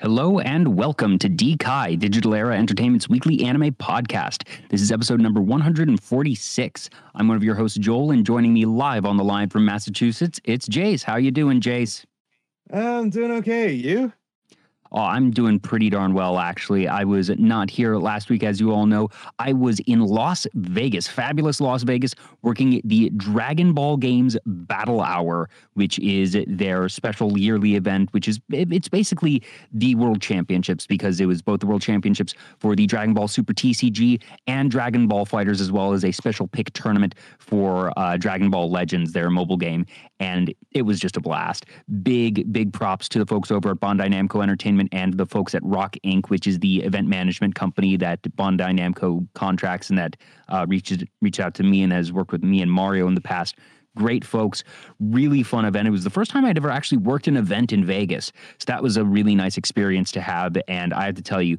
Hello and welcome to DKai, Digital Era Entertainment's weekly anime podcast. This is episode number 146. I'm one of your hosts, Joel, and joining me live on the line from Massachusetts, it's Jace. How you doing, Jace? I'm doing okay. You? Oh, I'm doing pretty darn well, actually. I was not here last week, as you all know. I was in Las Vegas, fabulous Las Vegas, working the Dragon Ball Games Battle Hour, which is their special yearly event, which is it's basically the World Championships because it was both the World Championships for the Dragon Ball Super TCG and Dragon Ball FighterZ, as well as a special pick tournament for uh, Dragon Ball Legends, their mobile game. And it was just a blast. Big, big props to the folks over at Bandai Namco Entertainment and the folks at Rock Inc., which is the event management company that Bandai Namco contracts and that uh, reaches reached out to me and has worked with me and Mario in the past. Great folks, really fun event. It was the first time I'd ever actually worked an event in Vegas, so that was a really nice experience to have. And I have to tell you,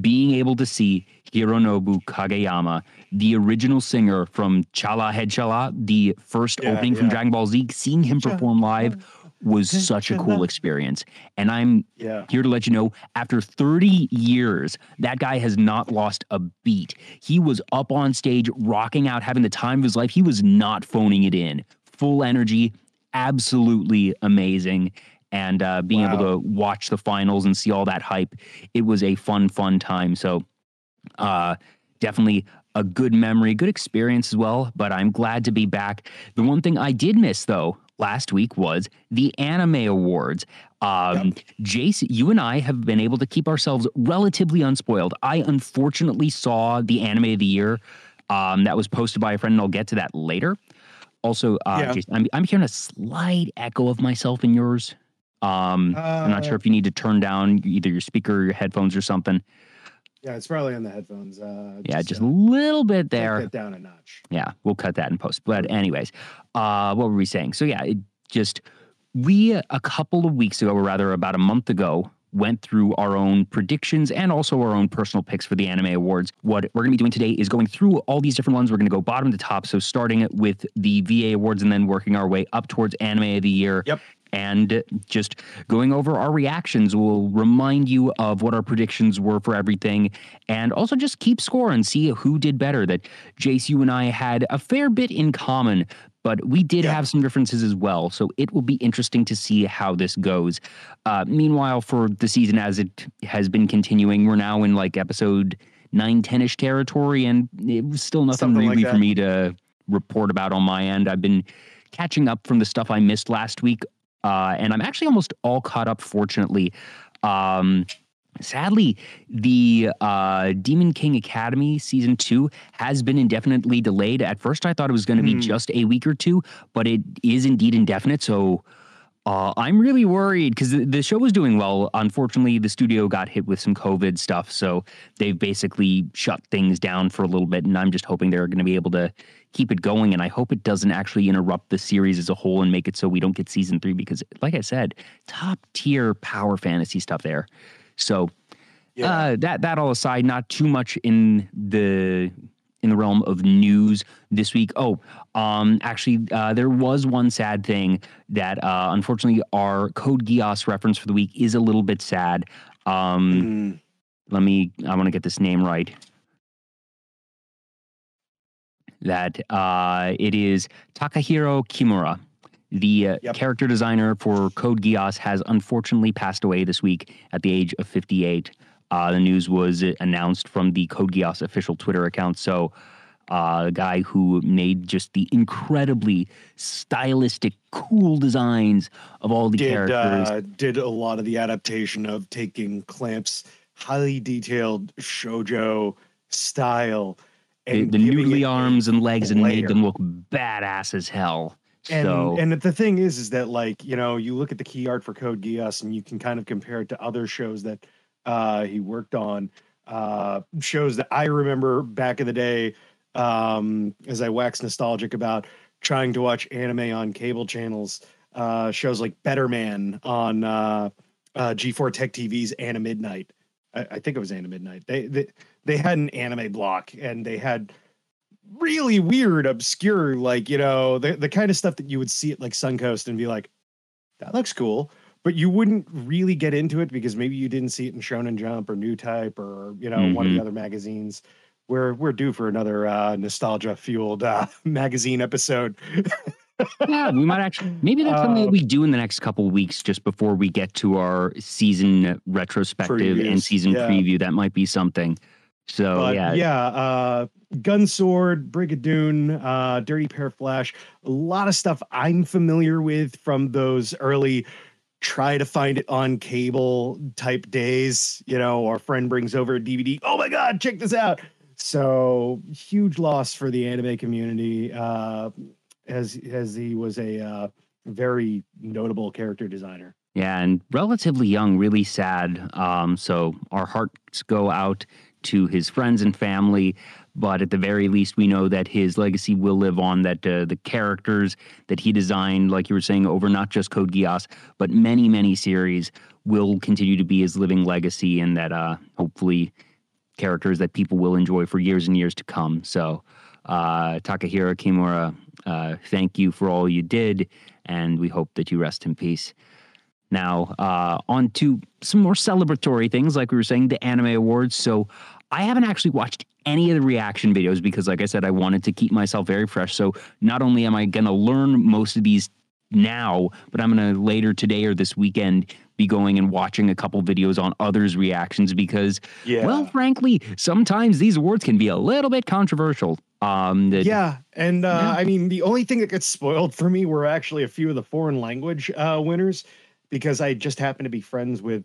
being able to see Hironobu Kageyama, the original singer from Cha-La Head-Cha-La, the first yeah, opening yeah. from Dragon Ball Z, seeing him perform live was such a cool experience. And I'm yeah. here to let you know after 30 years, that guy has not lost a beat. He was up on stage, rocking out, having the time of his life. He was not phoning it in. Full energy, absolutely amazing. And uh, being wow. able to watch the finals and see all that hype, it was a fun, fun time. So, uh, definitely a good memory, good experience as well. But I'm glad to be back. The one thing I did miss, though, last week was the Anime Awards. Um, yep. Jace, you and I have been able to keep ourselves relatively unspoiled. I unfortunately saw the Anime of the Year um, that was posted by a friend, and I'll get to that later. Also, uh, yeah. Jace, I'm, I'm hearing a slight echo of myself in yours. Um, uh, I'm not sure uh, if you need to turn down either your speaker or your headphones or something. Yeah, it's probably on the headphones. Uh, yeah, just, just uh, a little bit there. Get down a notch. Yeah, we'll cut that in post. But anyways, uh, what were we saying? So yeah, it just we a couple of weeks ago, or rather about a month ago, went through our own predictions and also our own personal picks for the anime awards. What we're going to be doing today is going through all these different ones. We're going to go bottom to top. So starting with the VA awards and then working our way up towards anime of the year. Yep and just going over our reactions will remind you of what our predictions were for everything. And also just keep score and see who did better that jace you and i had a fair bit in common but we did yeah. have some differences as well. So it will be interesting to see how this goes. Uh, meanwhile for the season as it has been continuing we're now in like episode 9 10ish territory and it was still nothing Something really like for me to report about on my end. I've been catching up from the stuff I missed last week uh, and I'm actually almost all caught up, fortunately. Um, sadly, the uh, Demon King Academy season two has been indefinitely delayed. At first, I thought it was going to mm. be hmm. just a week or two, but it is indeed indefinite. So uh, I'm really worried because the, the, show was doing well. Unfortunately, the studio got hit with some COVID stuff, so they've basically shut things down for a little bit. And I'm just hoping they're going to be able to keep it going. And I hope it doesn't actually interrupt the series as a whole and make it so we don't get season three. Because, like I said, top tier power fantasy stuff there. So yeah. uh, that that all aside, not too much in the in the realm of news this week. Oh, um, actually, uh, there was one sad thing that uh, unfortunately our Code Geass reference for the week is a little bit sad. Um, mm. Let me, I want to get this name right. That uh, it is Takahiro Kimura. The uh, yep. character designer for Code Geass has unfortunately passed away this week at the age of 58. Uh, the news was announced from the Code Geass official Twitter account. So, uh, a guy who made just the incredibly stylistic, cool designs of all the did, characters. Uh, did a lot of the adaptation of taking Clamp's highly detailed shojo style and the, the arms and legs and made them look badass as hell. And so. and the thing is, is that like you know you look at the key art for Code Geass and you can kind of compare it to other shows that uh, he worked on uh, shows that I remember back in the day um, as I wax nostalgic about trying to watch anime on cable channels. Uh, shows like Betterman on uh, uh, G4 Tech TV's Anna Midnight. I, I think it was Anna Midnight. They, they they had an anime block and they had really weird, obscure, like you know the the kind of stuff that you would see at like Suncoast and be like, that looks cool but you wouldn't really get into it because maybe you didn't see it in Shonen Jump or Newtype or you know mm-hmm. one of the mm-hmm. other magazines. We're we're due for another uh, nostalgia fueled uh, magazine episode. yeah, we might actually. Maybe that's something that we um, do in the next couple weeks, just before we get to our season retrospective previews, and season yeah. preview. That might be something. So but, yeah, yeah. Uh, Gunsword, Brigadoon, uh, Dirty Pair Flash, a lot of stuff I'm familiar with from those early try to find it on cable type days. You know, our friend brings over a DVD. Oh my god, check this out! So huge loss for the anime community. Uh, as as he was a uh, very notable character designer. Yeah, and relatively young, really sad. Um, so our hearts go out to his friends and family, but at the very least, we know that his legacy will live on. That uh, the characters that he designed, like you were saying, over not just Code Geass, but many, many series, will continue to be his living legacy, and that uh, hopefully characters that people will enjoy for years and years to come. So, uh, Takahiro Kimura, uh, thank you for all you did, and we hope that you rest in peace. Now, uh, on to some more celebratory things, like we were saying, the Anime Awards. So, I haven't actually watched any of the reaction videos because, like I said, I wanted to keep myself very fresh. So, not only am I going to learn most of these now, but I'm going to later today or this weekend be going and watching a couple videos on others' reactions because, yeah. well, frankly, sometimes these awards can be a little bit controversial. Um, that, yeah, and uh, yeah. I mean, the only thing that gets spoiled for me were actually a few of the foreign language uh, winners because I just happen to be friends with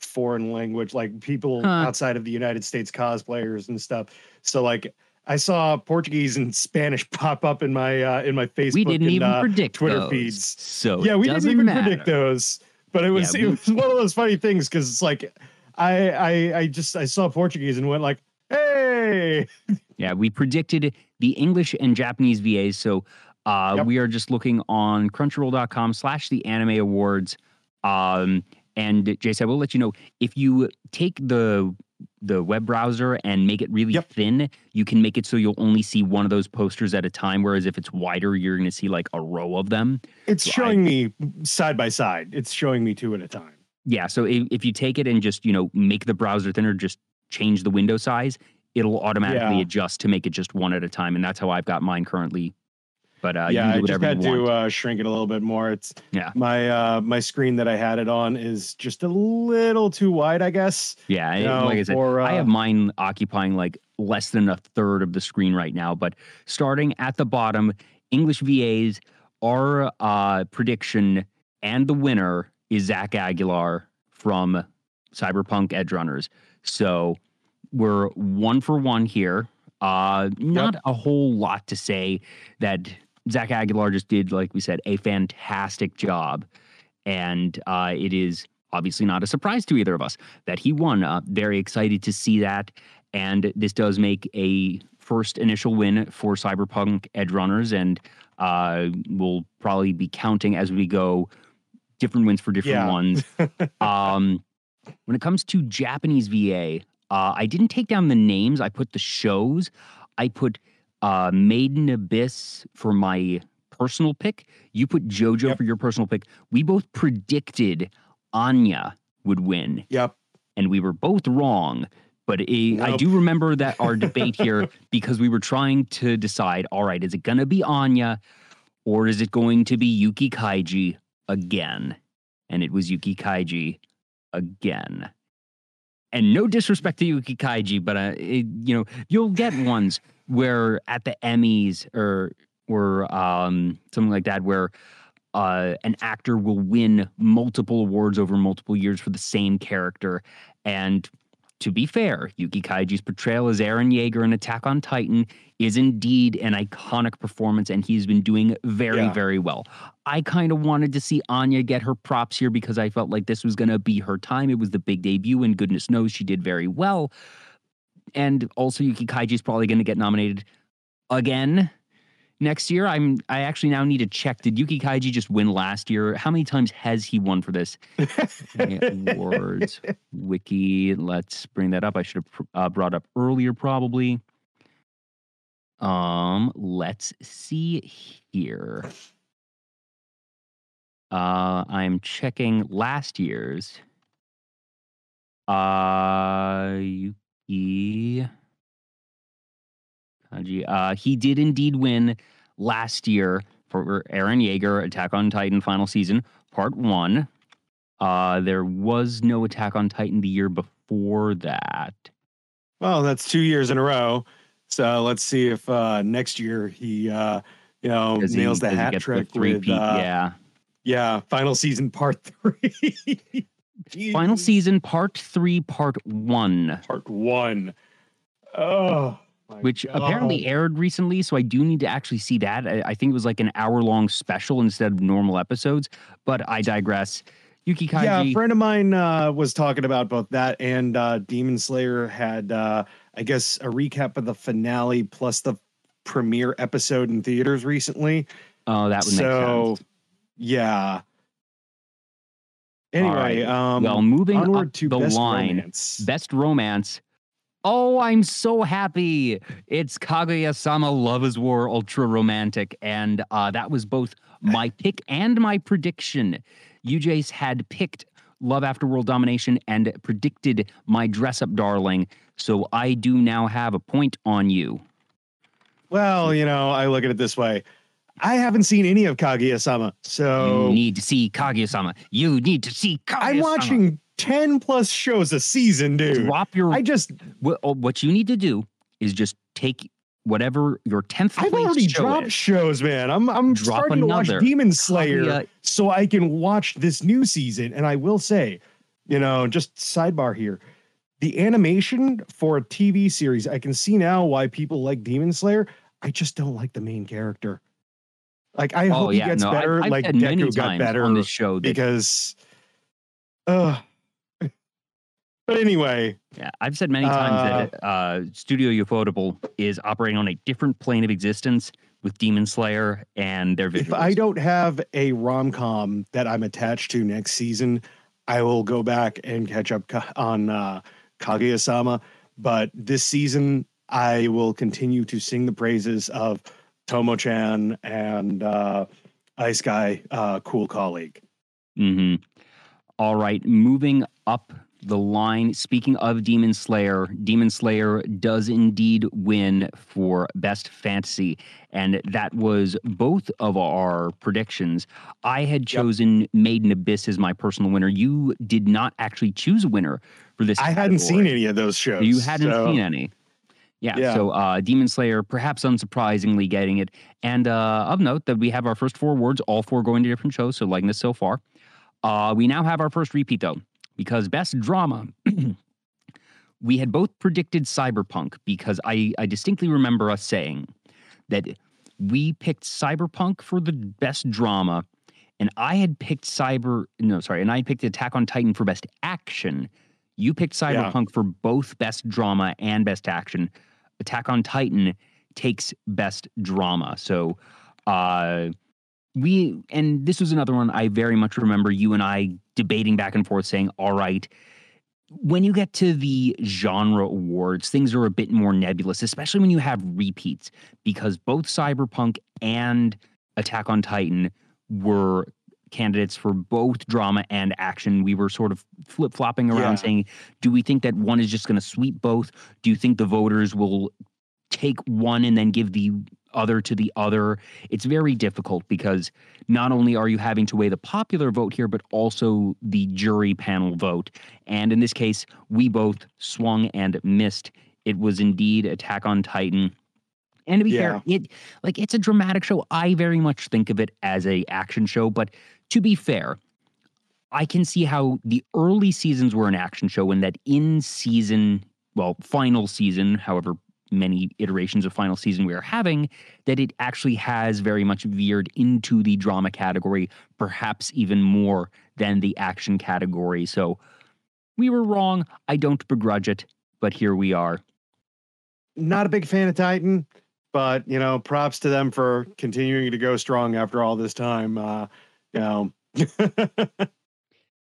foreign language, like people huh. outside of the United States cosplayers and stuff. So like I saw Portuguese and Spanish pop up in my uh, in my Facebook. We didn't and, even uh, predict Twitter those, feeds. So yeah, we didn't even matter. predict those. But it was yeah, it was one of those funny things because it's like I I I just I saw Portuguese and went like, hey. Yeah, we predicted the English and Japanese VAs. So uh, yep. we are just looking on crunchyroll.com slash the anime awards. Um, and Jace, I will let you know if you take the the web browser and make it really yep. thin, you can make it so you'll only see one of those posters at a time. Whereas if it's wider, you're going to see like a row of them. It's so showing I, me side by side. It's showing me two at a time. Yeah. So if, if you take it and just, you know, make the browser thinner, just change the window size, it'll automatically yeah. adjust to make it just one at a time. And that's how I've got mine currently but uh, yeah, I just had to uh, shrink it a little bit more. It's yeah, my uh, my screen that I had it on is just a little too wide, I guess. Yeah, you know, like I said, I have uh, mine occupying like less than a third of the screen right now. But starting at the bottom, English VAs, our uh, prediction and the winner is Zach Aguilar from Cyberpunk Edge Runners. So we're one for one here. Uh, not yep. a whole lot to say that Zach Aguilar just did, like we said, a fantastic job. And uh, it is obviously not a surprise to either of us that he won. Uh, very excited to see that. And this does make a first initial win for Cyberpunk Edge Runners. And uh, we'll probably be counting as we go different wins for different yeah. ones. um, when it comes to Japanese VA, uh, I didn't take down the names, I put the shows. I put uh, Made in Abyss for my personal pick. You put JoJo yep. for your personal pick. We both predicted Anya would win. Yep. And we were both wrong. But it, nope. I do remember that our debate here because we were trying to decide all right, is it going to be Anya or is it going to be Yuki Kaiji again? And it was Yuki Kaiji again. And no disrespect to Yuki Kaiji, but uh, it, you know, you'll get ones where at the Emmys or or um, something like that, where uh, an actor will win multiple awards over multiple years for the same character. And to be fair, Yuki Kaiji's portrayal as Eren Yeager in Attack on Titan is indeed an iconic performance, and he's been doing very, yeah. very well. I kind of wanted to see Anya get her props here because I felt like this was going to be her time. It was the big debut, and goodness knows she did very well and also Yuki Kaiji is probably going to get nominated again next year. I'm I actually now need to check. Did Yuki Kaiji just win last year? How many times has he won for this? Awards wiki. Let's bring that up. I should have uh, brought up earlier probably. Um, let's see here. Uh, I'm checking last year's. Uh, Yuki. Uh, he did indeed win last year for Eren Yeager, Attack on Titan final season, part one. Uh, there was no Attack on Titan the year before that. Well, that's two years in a row. So let's see if uh, next year he, uh, you know, Does he- nails the hat trick with, three-peat? uh, yeah. yeah, final season part three. Final season, part three, part one, part one. Oh, my which God. apparently aired recently. So I do need to actually see that. I, I think it was like an hour long special instead of normal episodes. But I digress. Yuki Kaiji. Yeah, a friend of mine uh, was talking about both that and uh, Demon Slayer had, uh, I guess, a recap of the finale plus the premiere episode in theaters recently. oh, that would make so, yeah. Anyway, um, well, moving onward to the best line, romance. best romance. Oh, I'm so happy! It's Kaguya-sama Love is War Ultra Romantic, and uh, that was both my pick and my prediction. UJ's had picked Love After World Domination and predicted my dress up darling, so I do now have a point on you. Well, you know, I look at it this way. I haven't seen any of Kaguya-sama, so you need to see Kaguya-sama. You need to see Kaguya-sama. I'm watching 10 plus shows a season, dude. Drop your. I just what, oh, what you need to do is just take whatever your tenth I've place already show dropped is. shows, man. I'm I'm Drop starting to watch Demon Slayer so I can watch this new season. And I will say, you know, just sidebar here. The animation for a TV series, I can see now why people like Demon Slayer. I just don't like the main character. Like I Oh hope he gets no, better. I've like Deku got better on this show because uh but anyway, Yeah, I've said many times that uh, Studio Ufotable is operating on a different plane of existence with Demon Slayer and their visuals. if I don't have a rom com that I'm attached to next season, I will go back and catch up on uh, Kaguya sama. But this season, I will continue to sing the praises of Tomo chan and uh, Ice Guy, uh, cool colleague. hmm All right, moving up the line. Speaking of Demon Slayer, Demon Slayer does indeed win for Best Fantasy, and that was both of our predictions. I had chosen Made in Abyss as my personal winner. You did not actually choose a winner for this. I hadn't seen any of those shows. You hadn't so- seen any. Yeah, Yeah. so uh, Demon Slayer, perhaps unsurprisingly, getting it. And uh, of note that we have our first four awards, all four going to different shows. So liking this so far. Uh, we now have our first repeat though, because best drama. we had both predicted Cyberpunk because I, I distinctly remember us saying that we picked Cyberpunk for the best drama, and I had picked Cyber no sorry, and I picked Attack on Titan for best action. You picked Yeah. Cyberpunk for both best drama and best action. Attack on Titan takes best drama. So uh we and this was another one I very much remember you and I debating back and forth saying, all right, when you get to the genre awards, things are a bit more nebulous, especially when you have repeats, because both Cyberpunk and Attack on Titan were candidates for both drama and action. We were sort of flip flopping around Yeah. saying, do we think that one is just going to sweep both? Do you think the voters will take one and then give the other to the other? It's very difficult because not only are you having to weigh the popular vote here, but also the jury panel vote. And in this case, we both swung and missed. It was indeed Attack on Titan. And to be fair, it like it's a dramatic show. I very much think of it as a action show, but to be fair, I can see how the early seasons were an action show and that in season, well, final season, however many iterations of final season we are having, that it actually has very much veered into the drama category, perhaps even more than the action category. So we were wrong. I don't begrudge it, but here we are. Not a big fan of Titan, but you know, props to them for continuing to go strong after all this time. Uh, you know,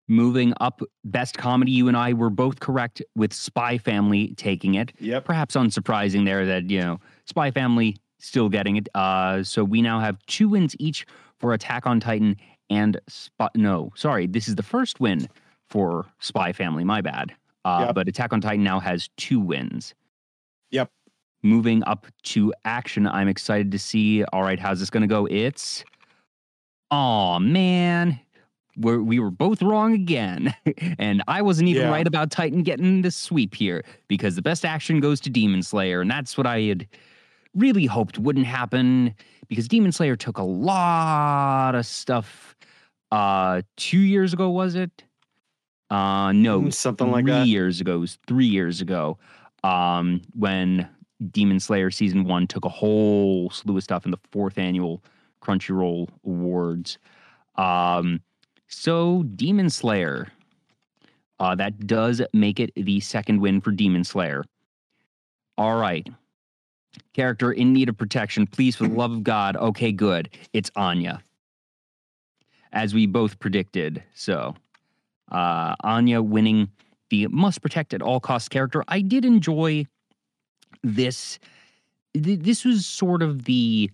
Moving up, best comedy, you and I were both correct with Spy Family taking it. yep. perhaps unsurprising there that you know spy family still getting it uh so we now have two wins each for attack on titan and Spy. No, sorry, this is the first win for Spy Family. My bad. Uh, Yep. But Attack on Titan now has two wins. Yep. Moving up to action, I'm excited to see. All right, how's this going to go? It's. Oh man, we're, we were both wrong again, and I wasn't even Yeah. right about Titan getting the sweep here because the best action goes to Demon Slayer, and that's what I had really hoped wouldn't happen because Demon Slayer took a lot of stuff. Uh, two years ago was it? Uh, no, Mm, something three like that. years ago. It was three years ago. Um, when Demon Slayer season one took a whole slew of stuff in the fourth annual Crunchyroll Awards. Um, so Demon Slayer, uh, that does make it the second win for Demon Slayer. All right. Character in need of protection, please, for the love of God. Okay, good. It's Anya. As we both predicted. So, uh, Anya winning the must protect at all costs character. I did enjoy this. th- This was sort of the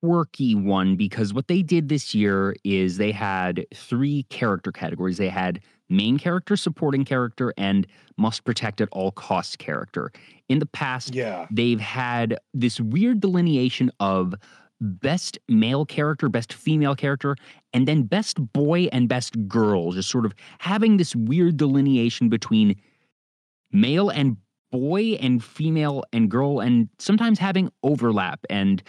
quirky one because what they did this year is they had three character categories. They had main character, supporting character, and must protect at all costs character. In the past, Yeah. they've had this weird delineation of best male character, best female character, and then best boy and best girl, just sort of having this weird delineation between male and boy and female and girl, and sometimes having overlap. And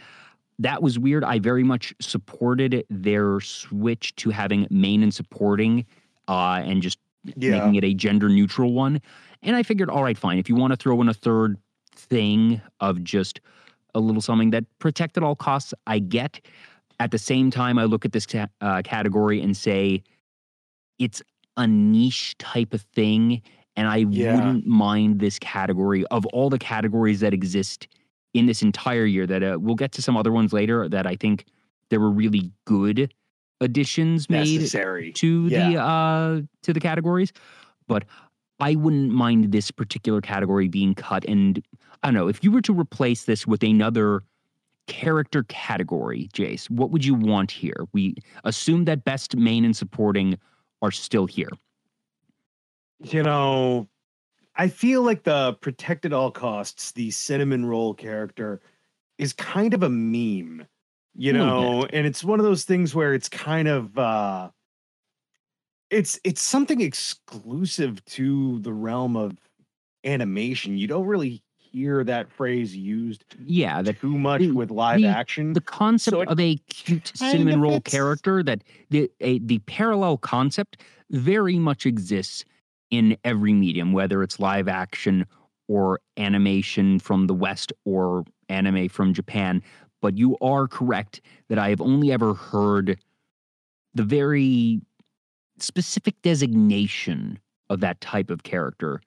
that was weird. I very much supported their switch to having main and supporting uh, and just Yeah. making it a gender neutral one. And I figured, all right, fine. If you want to throw in a third thing of just a little something that protect at all costs, I get. At the same time, I look at this ca- uh, category and say it's a niche type of thing. And I Yeah. wouldn't mind this category of all the categories that exist in this entire year. That uh, we'll get to some other ones later that I think there were really good additions made Necessary. to the uh to the categories but i wouldn't mind this particular category being cut and i don't know if you were to replace this with another character category jace what would you want here we assume that best main and supporting are still here you know, I feel like the protect at all costs, the cinnamon roll character is kind of a meme, you A little know, and it's one of those things where it's kind of uh it's it's something exclusive to the realm of animation. You don't really hear that phrase used yeah that too much the- with live the- action. the concept So of a cute cinnamon roll character that the a, the parallel concept very much exists in every medium whether it's live action or animation from the west or anime from japan but you are correct that i have only ever heard the very specific designation of that type of character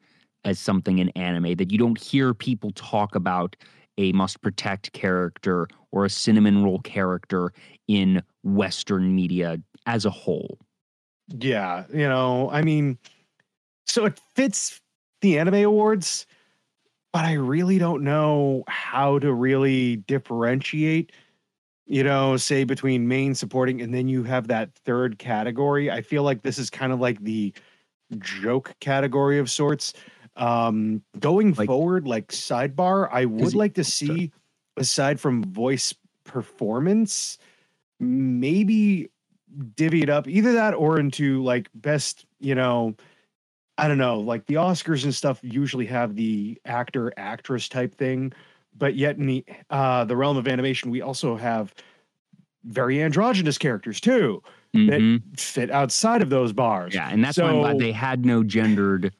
as something in anime that you don't hear people talk about a must protect character or a cinnamon roll character in Western media as a whole. Yeah, you know, I mean, so it fits the anime awards, but I really don't know how to really differentiate, you know, say between main supporting and then you have that third category. I feel like this is kind of like the joke category of sorts. Um going Like- forward, like sidebar, I would like to see aside from voice performance, maybe divvy it up either that or into like best you know i don't know like the oscars and stuff usually have the actor actress type thing but yet in the uh the realm of animation we also have very androgynous characters too that Mhm. fit outside of those bars Yeah, and that's why I'm glad they had no gendered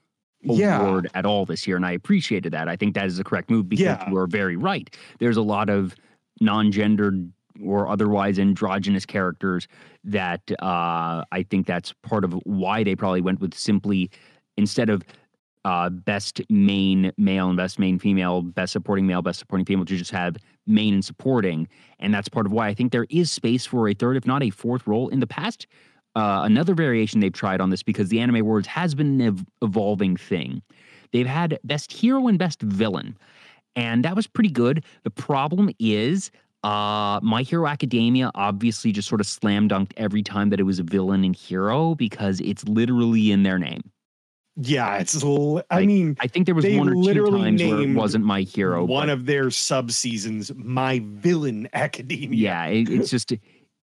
yeah award at all this year, and I appreciated that. I think that is the correct move because Yeah. you are very right. There's a lot of non-gendered or otherwise androgynous characters that uh, I think that's part of why they probably went with simply instead of uh, best main male and best main female, best supporting male, best supporting female, to just have main and supporting, and that's part of why I think there is space for a third, if not a fourth role. In the past, uh, another variation they've tried on this because the Anime Awards has been an ev- evolving thing. They've had best hero and best villain, and that was pretty good. The problem is, Uh, My Hero Academia obviously just sort of slam dunked every time that it was a villain and hero because it's literally in their name. Yeah, it's. l- I mean, I think there was one or two times where it wasn't My Hero. one but of their sub seasons, My Villain Academia. yeah, it, it's just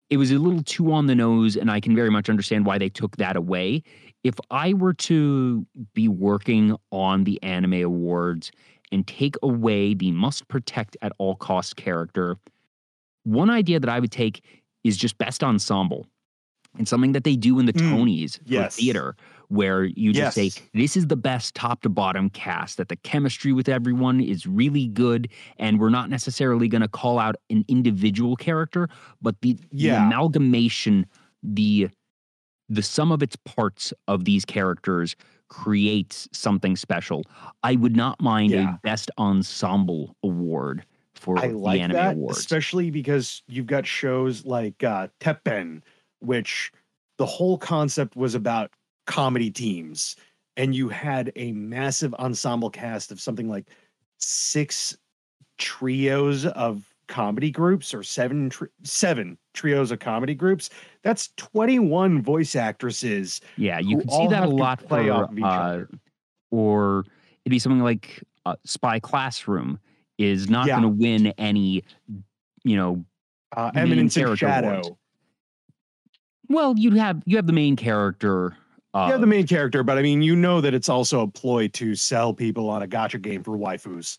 it was a little too on the nose, and I can very much understand why they took that away. If I were to be working on the anime awards and take away the must protect at all cost character, one idea that I would take is just best ensemble. And something that they do in the Mm, Tonys for yes. theater, where you just Yes. say, This is the best top to bottom cast, that the chemistry with everyone is really good. And we're not necessarily going to call out an individual character, but the, the amalgamation, the the sum of its parts of these characters creates something special. I would not mind Yeah. a best ensemble award for I the like anime that, awards. especially because you've got shows like uh, Teppen, which the whole concept was about comedy teams, and you had a massive ensemble cast of something like six trios of comedy groups or seven tri- seven trios of comedy groups. That's twenty one voice actresses. Yeah, you can see that a lot play for, off of each uh, other. or it'd be something like uh, Spy Classroom is not Yeah. going to win any, you know. Uh, Eminence and character Shadow. awards. Well, you have you have the main character. Uh, yeah, the main character, but I mean, you know that it's also a ploy to sell people on a gacha game for waifus.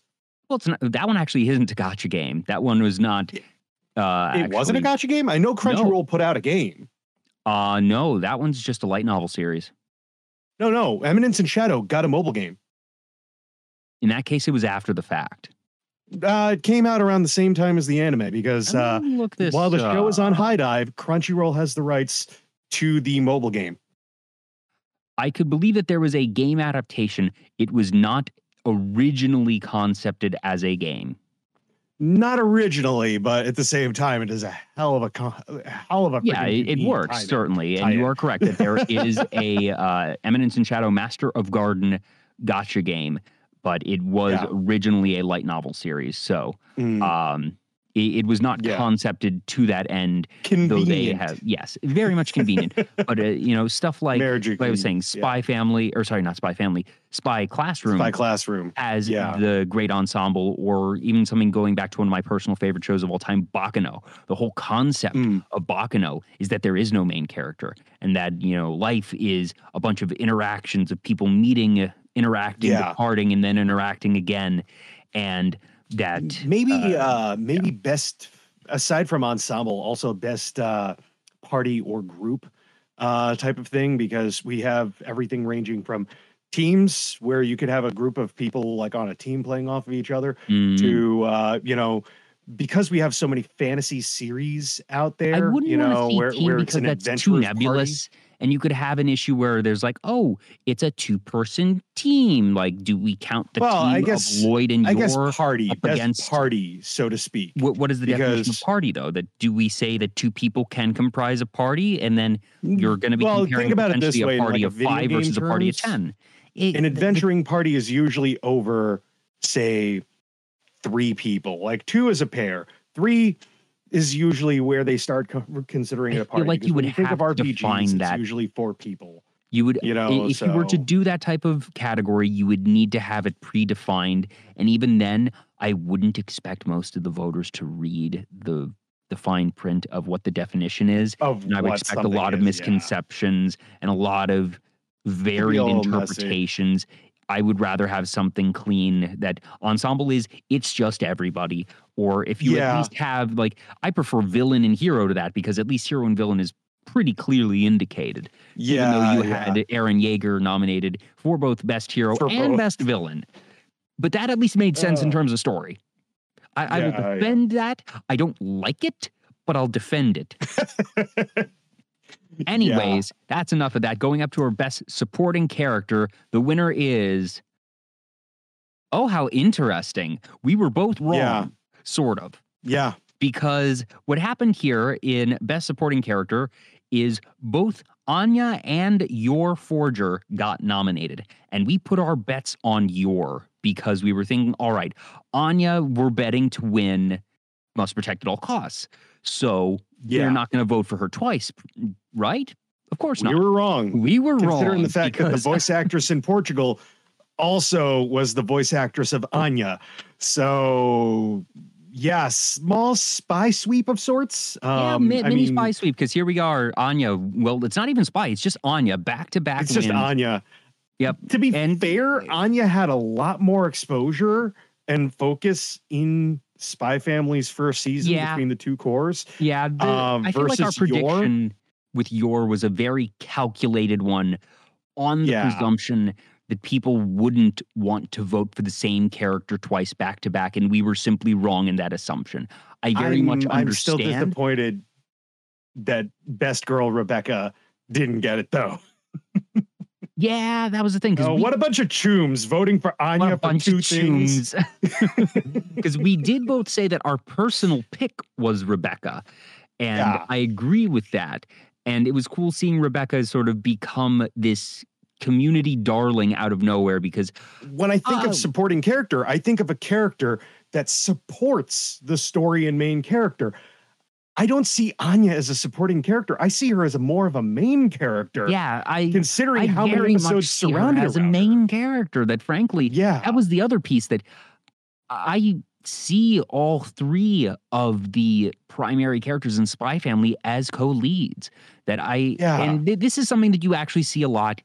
well, it's not, that one actually isn't a gacha game. That one was not. Uh, it wasn't a gacha game. I know Crunchyroll put out a game. Uh, no, that one's just a light novel series. No, no, Eminence in Shadow got a mobile game. In that case, it was after the fact. Uh, it came out around the same time as the anime because uh, look this. while the show is on HIDIVE, Crunchyroll has the rights to the mobile game. I could believe that there was a game adaptation. It was not originally concepted as a game. Not originally, but at the same time, it is a hell of a co- a hell of a Yeah, it, it works tie-in. certainly, and you are correct that there is a uh, Eminence in Shadow Master of Garden gacha game, but it was Yeah. originally a light novel series, so Mm, um, it, it was not Yeah. concepted to that end. convenient. Though they have, yes, very much convenient. but uh, you know, stuff like Marriage like I was saying, agreement, yeah. Spy Family, or sorry, not Spy Family, Spy Classroom. Spy Classroom. as Yeah. the great ensemble, or even something going back to one of my personal favorite shows of all time, Baccano. The whole concept Mm, of Baccano is that there is no main character, and that you know life is a bunch of interactions of people meeting, interacting, Yeah. departing, and then interacting again, and that maybe uh, uh, maybe best aside from ensemble also best uh party or group uh type of thing because we have everything ranging from teams where you could have a group of people like on a team playing off of each other mm, to uh you know because we have so many fantasy series out there I wouldn't you know where, team where it's because an that's too adventurous party. And you could have an issue where there's like, oh, it's a two-person team. Like, do we count the Well, team I guess- of Lloyd and i guess your party up against- party so to speak What, what is the definition of party, though? That do we say that two people can comprise a party, and then mm, you're going to be well comparing think about it this way a party like, of five versus a party of ten? It- an adventuring party is usually over say three people like two is a pair three is usually where they start co- considering it a party like you would you think of have to rpgs define that. usually four people You would, you know, if you were to do that type of category, you would need to have it predefined, and even then, I wouldn't expect most of the voters to read the the fine print of what the definition is. of And I would expect a lot of is, yeah. misconceptions and a lot of varied little messy. interpretations. I would rather have something clean that ensemble is it's just everybody. Or if you at least have like I prefer villain and hero to that because at least hero and villain is pretty clearly indicated. yeah even though you yeah. had Eren Yeager nominated for both best hero For and both. best villain. But that at least made sense in Uh, terms of story. I, I will yeah, yeah. defend that. I don't like it, but I'll defend it. Anyways, that's enough of that. Going up to our best supporting character, the winner is. Oh, how interesting. We were both wrong, Yeah. Sort of. yeah Because what happened here in best supporting character is both Anya and Yor Forger got nominated. And we put our bets on Yor because we were thinking, all right, Anya, we're betting to win must protect at all costs. So Yeah. you're not going to vote for her twice, right? Of course We not. were wrong. We were Considering wrong the fact that the voice actress in Portugal also was the voice actress of oh. Anya. So yeah, small spy sweep of sorts. yeah, Um, mi- I mini mean, spy sweep because here we are, Anya. Well, it's not even spy; it's just Anya back to back. It's just. Anya. Yep. To be And- fair, Anya had a lot more exposure and focus in Spy Family's first season Yeah. between the two cores. Yeah, the, um, I feel like our Yor. prediction with Yor was a very calculated one on the Yeah. presumption that people wouldn't want to vote for the same character twice back to back, and we were simply wrong in that assumption. I very I'm, much I'm still disappointed that best girl Rebecca didn't get it though. yeah, that was the thing. Oh, we- what a bunch of chooms voting for Anya a for bunch two of things. Because we did both say that our personal pick was Rebecca. And Yeah. I agree with that. And it was cool seeing Rebecca sort of become this community darling out of nowhere because when I think Oh. of supporting character, I think of a character that supports the story and main character. I don't see Anya as a supporting character. I see her as a more of a main character. yeah, I Considering I how many very much episodes see her surrounded as a around her. main character that frankly Yeah. that was the other piece that I see all three of the primary characters in Spy Family as co-leads. That I Yeah. and th- this is something that you actually see a lot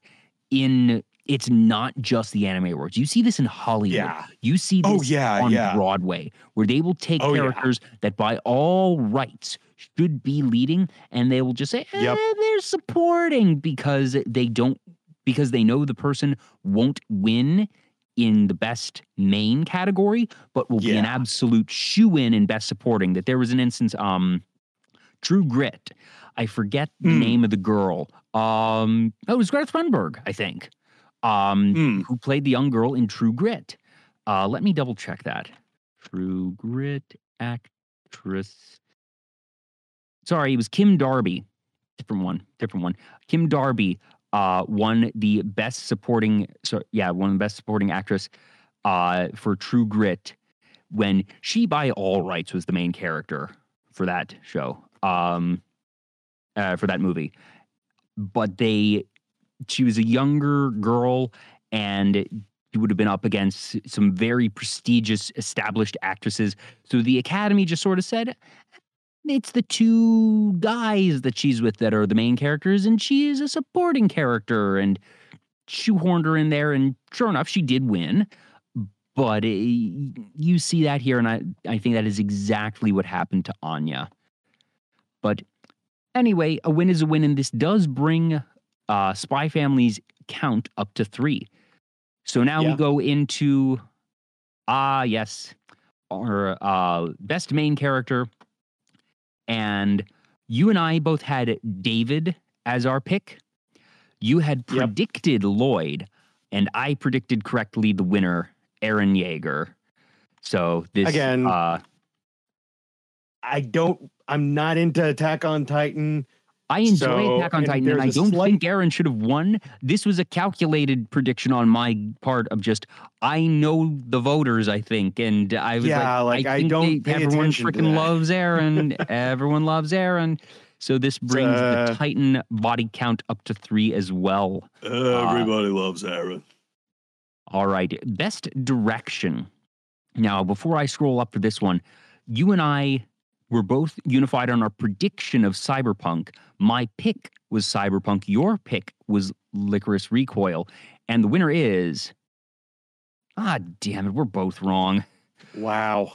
in. It's not just the anime awards. You see this in Hollywood. Yeah. You see this Oh, yeah, on yeah. Broadway, where they will take Oh, yeah. characters that by all rights should be leading, and they will just say, eh, Yep. they're supporting because they don't because they know the person won't win in the best main category, but will be an absolute shoe in in best supporting. That there was an instance, um, True Grit. I forget the Mm. name of the girl. Um, oh, it was Greta Thunberg, I think. Um, Mm. who played the young girl in True Grit. Uh, let me double check that. True Grit actress. Sorry, it was Kim Darby. Different one. Different one. Kim Darby uh, won the best supporting. So yeah, won the best supporting actress uh, for True Grit when she, by all rights, was the main character for that show. Um, uh, for that movie, but they she was a younger girl and she would have been up against some very prestigious established actresses. So the academy just sort of said it's the two guys that she's with that are the main characters and she is a supporting character. And shoehorned her in there and sure enough she did win. But uh, you see that here and I, I think that is exactly what happened to anya. But anyway a win is a win and this does bring uh, Spy Family's count up to three. So now we go into ah yes, our uh, best main character, and you and I both had David as our pick. You had Yep. predicted Loid, and I predicted correctly the winner, Eren Yeager. So this Again, uh, I don't I'm not into Attack on Titan. I enjoy So, Attack on and Titan, and I don't slight- think Eren should have won. This was a calculated prediction on my part of just I know the voters. I think, and I was Yeah, like, like, I think don't they- pay everyone freaking loves Eren. everyone loves Eren. So this brings the uh, Titan body count up to three as well. Everybody loves Eren. All right, best direction. Now, before I scroll up for this one, you and I were both unified on our prediction of Cyberpunk. My pick was Cyberpunk. Your pick was Lycoris Recoil, and the winner is. Ah, damn it, we're both wrong. Wow.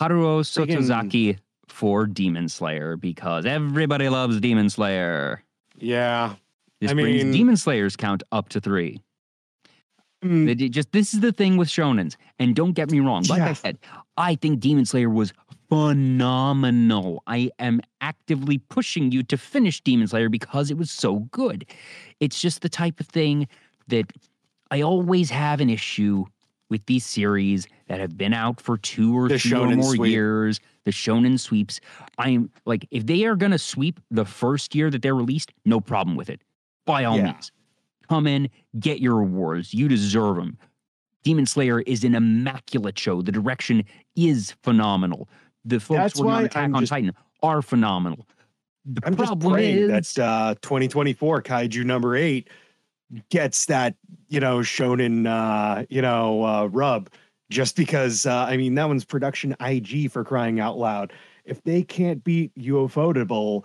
Haruo Sotozaki for Demon Slayer because everybody loves Demon Slayer. Yeah. This I brings mean- Demon Slayer's count up to three. Mm, just this is the thing with shonens, and don't get me wrong. Like I said, I think Demon Slayer was phenomenal. I am actively pushing you to finish Demon Slayer because it was so good. It's just the type of thing that I always have an issue with these series that have been out for two or The three or more sweep. years. The shonen sweeps. I'm like, if they are gonna sweep the first year that they're released, no problem with it. By all Yeah. means, come in, get your awards. You deserve them. Demon Slayer is an immaculate show. The direction is phenomenal. The folks That's working on Attack I'm on just- Titan are phenomenal. The I'm just problem praying is, that uh, 2024 Kaiju number eight gets that you know shonen uh, you know uh, rub just because uh, I mean that one's production IG for crying out loud. If they can't beat UFOtable,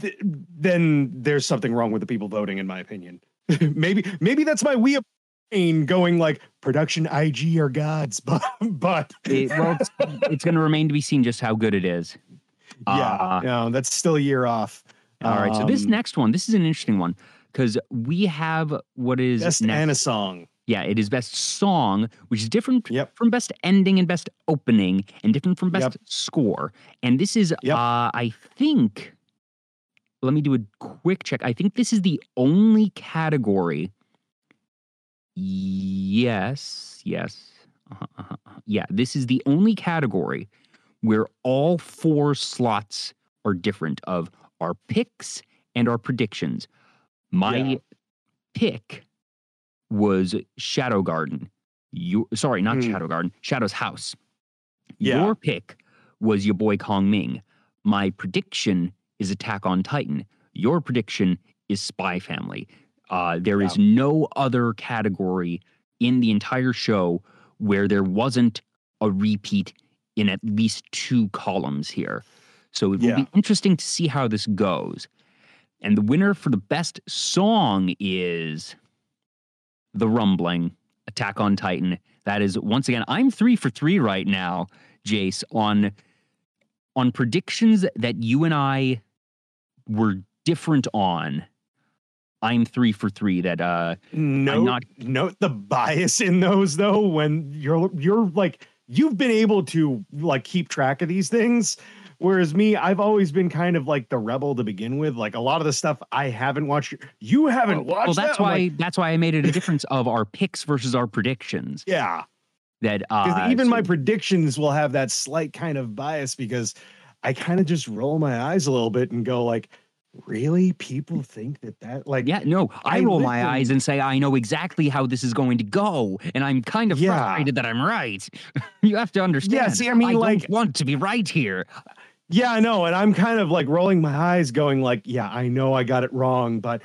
th- then there's something wrong with the people voting, in my opinion. maybe maybe that's my we going like production IG are gods, but but it, well, it's, it's going to remain to be seen just how good it is. yeah, Uh, no, that's still a year off. All right. So this Um, next one, this is an interesting one because we have what is best next. Anna song. Yeah, it is best song, which is different Yep. from best ending and best opening, and different from best Yep. score. And this is, Yep. uh, I think, let me do a quick check. I think this is the only category. Yes, yes. Uh-huh, uh-huh, uh-huh. Yeah, this is the only category where all four slots are different of our picks and our predictions. My Yeah. pick was Shadow Garden. You sorry, not Hmm. Shadow Garden, Shadow's House. Yeah. Your pick was your boy Kongming. My prediction is Attack on Titan. Your prediction is Spy Family. Uh, there is no other category in the entire show where there wasn't a repeat in at least two columns here. So it will Yeah. be interesting to see how this goes. And the winner for the best song is The Rumbling, Attack on Titan. That is once again, I'm three for three right now, Jace, on on predictions that you and I were different on. I'm three for three. That uh Note, not- note the bias in those though when you're you're like you've been able to like keep track of these things whereas me i've always been kind of like the rebel to begin with like a lot of the stuff i haven't watched you haven't watched well, that's that? Why like, that's why I made it a difference of our picks versus our predictions. yeah That uh, even my predictions will have that slight kind of bias because i kind of just roll my eyes a little bit and go like really people think that that like Yeah, no, I, I roll my eyes and say I know exactly how this is going to go, and I'm kind of Yeah. frustrated that I'm right. you have to understand. yeah see, I mean, don't like- want to be right here. Yeah, I know. And I'm kind of like rolling my eyes, going like, yeah, I know I got it wrong, but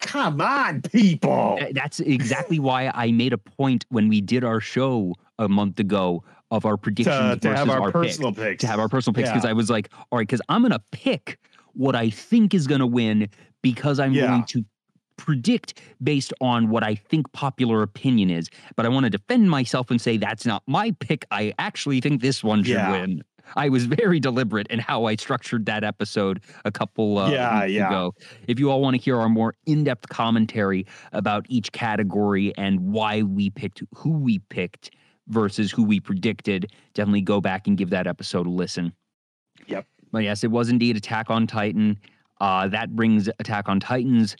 come on, people. Eh, that's exactly why I made a point when we did our show a month ago of our predictions To, to versus have our, picks. personal picks. to have our personal picks because Yeah. I was like, all right, because I'm gonna pick what I think is gonna win because I'm Yeah. going to predict based on what I think popular opinion is. But I want to defend myself and say that's not my pick. I actually think this one should Yeah. win. I was very deliberate in how I structured that episode a couple uh, Yeah, weeks yeah. ago. If you all want to hear our more in-depth commentary about each category and why we picked who we picked versus who we predicted, definitely go back and give that episode a listen. But yes, it was indeed Attack on Titan. Uh, that brings Attack on Titan's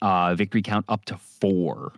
uh, victory count up to four.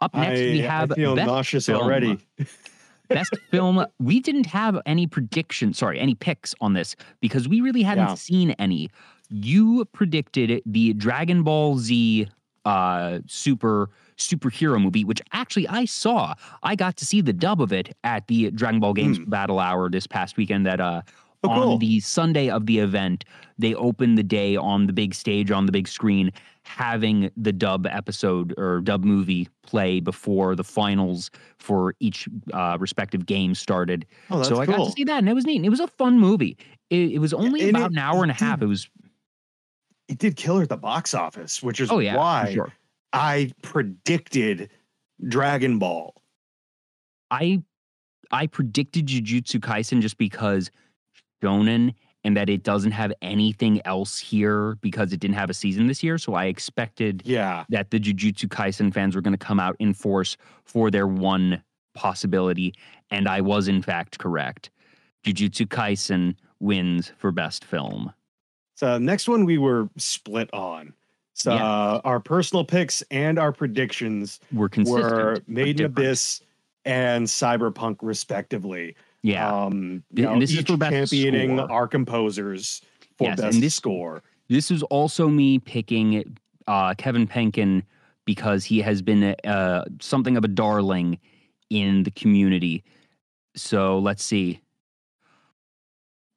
Up next, we I, have I feel nauseous film. already. best film. We didn't have any predictions, sorry, any picks on this because we really hadn't Yeah. seen any. You predicted the Dragon Ball Z uh, super superhero movie, which actually I saw. I got to see the dub of it at the Dragon Ball Games Battle Hour this past weekend. That uh, Oh, on the Sunday of the event, they opened the day on the big stage on the big screen, having the dub episode or dub movie play before the finals for each uh, respective game started. Oh, that's so I got to see that, and it was neat. And it was a fun movie. It, it was only and about it- an hour and a half. did- It was It did killer at the box office, which is oh yeah, why sure. I predicted Dragon Ball. I I predicted Jujutsu Kaisen just because shonen and that it doesn't have anything else here because it didn't have a season this year. So I expected Yeah. that the Jujutsu Kaisen fans were going to come out in force for their one possibility, and I was in fact correct. Jujutsu Kaisen wins for best film. So next one we were split on. So Yeah. uh, our personal picks and our predictions We're consistent. were Made in. Abyss and Cyberpunk, respectively. Yeah. Um, you know, and this is for best championing score. our composers for Yes, and this- score. This is also me picking uh, Kevin Penkin because he has been uh, something of a darling in the community. So let's see.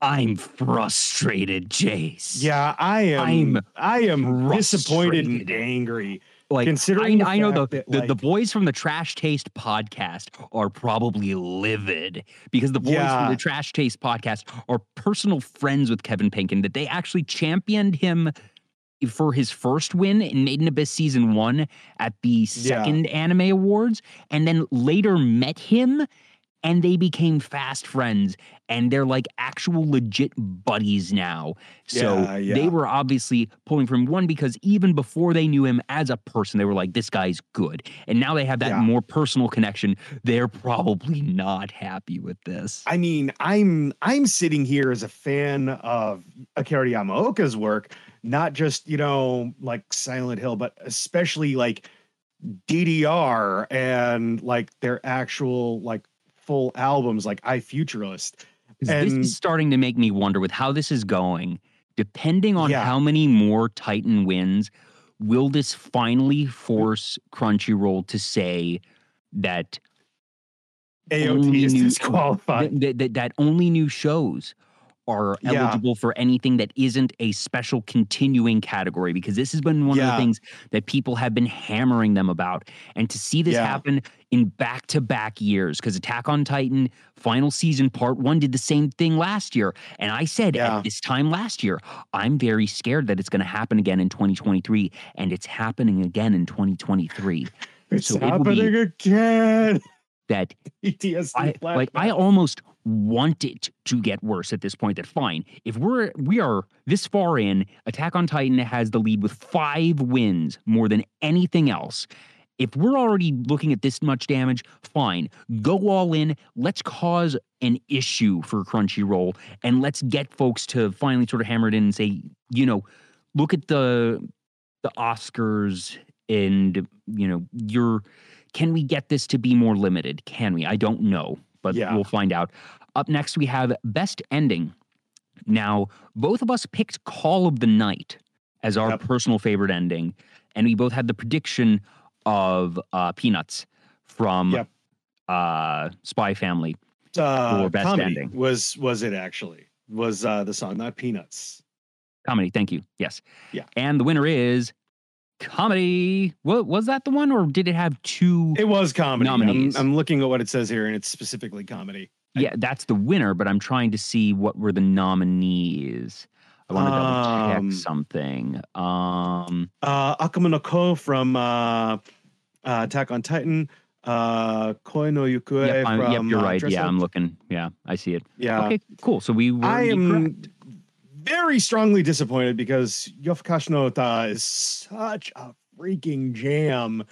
I'm frustrated, Jace. Yeah, I am. I'm I am disappointed and angry. Like considering I, the I know the, that, the, the boys from the Trash Taste podcast are probably livid because the boys from the Trash Taste podcast are personal friends with Kevin Penkin that they actually championed him for his first win in Made in Abyss season one at the second anime awards, and then later met him and they became fast friends and they're like actual legit buddies now. So Yeah, yeah. they were obviously pulling from one because even before they knew him as a person, they were like, this guy's good. And now they have that Yeah. more personal connection. They're probably not happy with this. I mean, I'm I'm sitting here as a fan of Akira Yamaoka's work, not just you know like Silent Hill, but especially like DDR and like their actual like full albums, like iFUTURELIST. 'Cause this is starting to make me wonder with how this is going, depending on Yeah. how many more Titan wins, will this finally force Crunchyroll to say that AOT is new- disqualified. that, that, that only new shows are Yeah. eligible for anything that isn't a special continuing category because this has been one of the things that people have been hammering them about and to see this Yeah. happen in back-to-back years because attack on titan final season part one did the same thing last year and i said Yeah. at this time last year i'm very scared that it's going to happen again in 2023 and it's happening again in 2023 It's so happening again. that PTSD I like I almost want it to get worse at this point. That fine. If we're we are this far in, Attack on Titan has the lead with five wins more than anything else. If we're already looking at this much damage, fine. Go all in. Let's cause an issue for Crunchyroll and let's get folks to finally sort of hammer it in and say, you know, look at the the Oscars and you know, you're can we get this to be more limited? Can we? I don't know, but Yeah. we'll find out. Up next, we have Best Ending. Now, both of us picked Call of the Night as our Yep. personal favorite ending, and we both had the prediction of uh, Peanuts from Yep. uh, Spy Family. uh, for best comedy ending. was was it actually was uh the song not Peanuts. Comedy, thank you. Yes. Yeah. And the winner is Comedy. What was that the one, or did it have two? It was comedy. I'm, Nominees. I'm looking at what it says here, and it's specifically comedy. Yeah, that's the winner, but I'm trying to see what were the nominees. I want to double Um, check something. Um, Uh, Akuma no Ko from uh, uh, Attack on Titan. Uh, Koi no Yukue yep, I'm- from. yep, you're uh, right. Dress Yeah, Up. I'm looking. Yeah, I see it. Yeah, okay, cool. So we were I am correct. Very strongly disappointed because Yofukashi no Uta is such a freaking jam,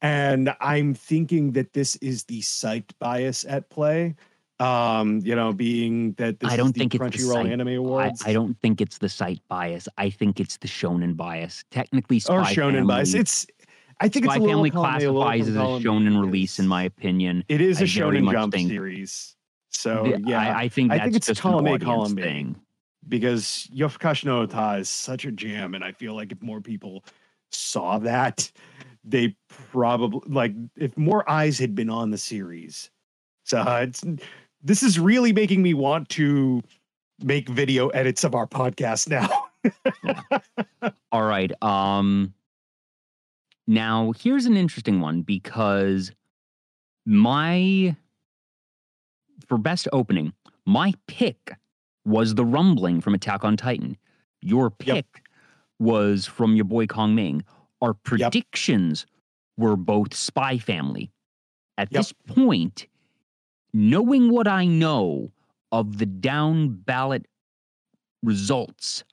and I'm thinking that this is the psyched bias at play. Um, you know, being that this I don't is the think it's the Crunchyroll Anime I, Awards. I don't think it's the site bias. I think it's the shonen bias. Technically, Spy or shonen Family, bias. It's I think it's Spy a little Family column classifies as a column shonen release, in my opinion. It is a I Shonen Jump think- series. So Yeah, I, I think I that's think it's just column A, column B. thing. Because Yofukashi no is such a jam, and I feel like if more people saw that, they probably like if more eyes had been on the series. So uh, it's this is really making me want to make video edits of our podcast now. All right. Um now here's an interesting one because my for best opening, my pick was the rumbling from Attack on Titan. Your pick Yep. was from your boy Kongming. Our predictions were both Spy Family. At Yep. this point, knowing what I know of the down ballot results,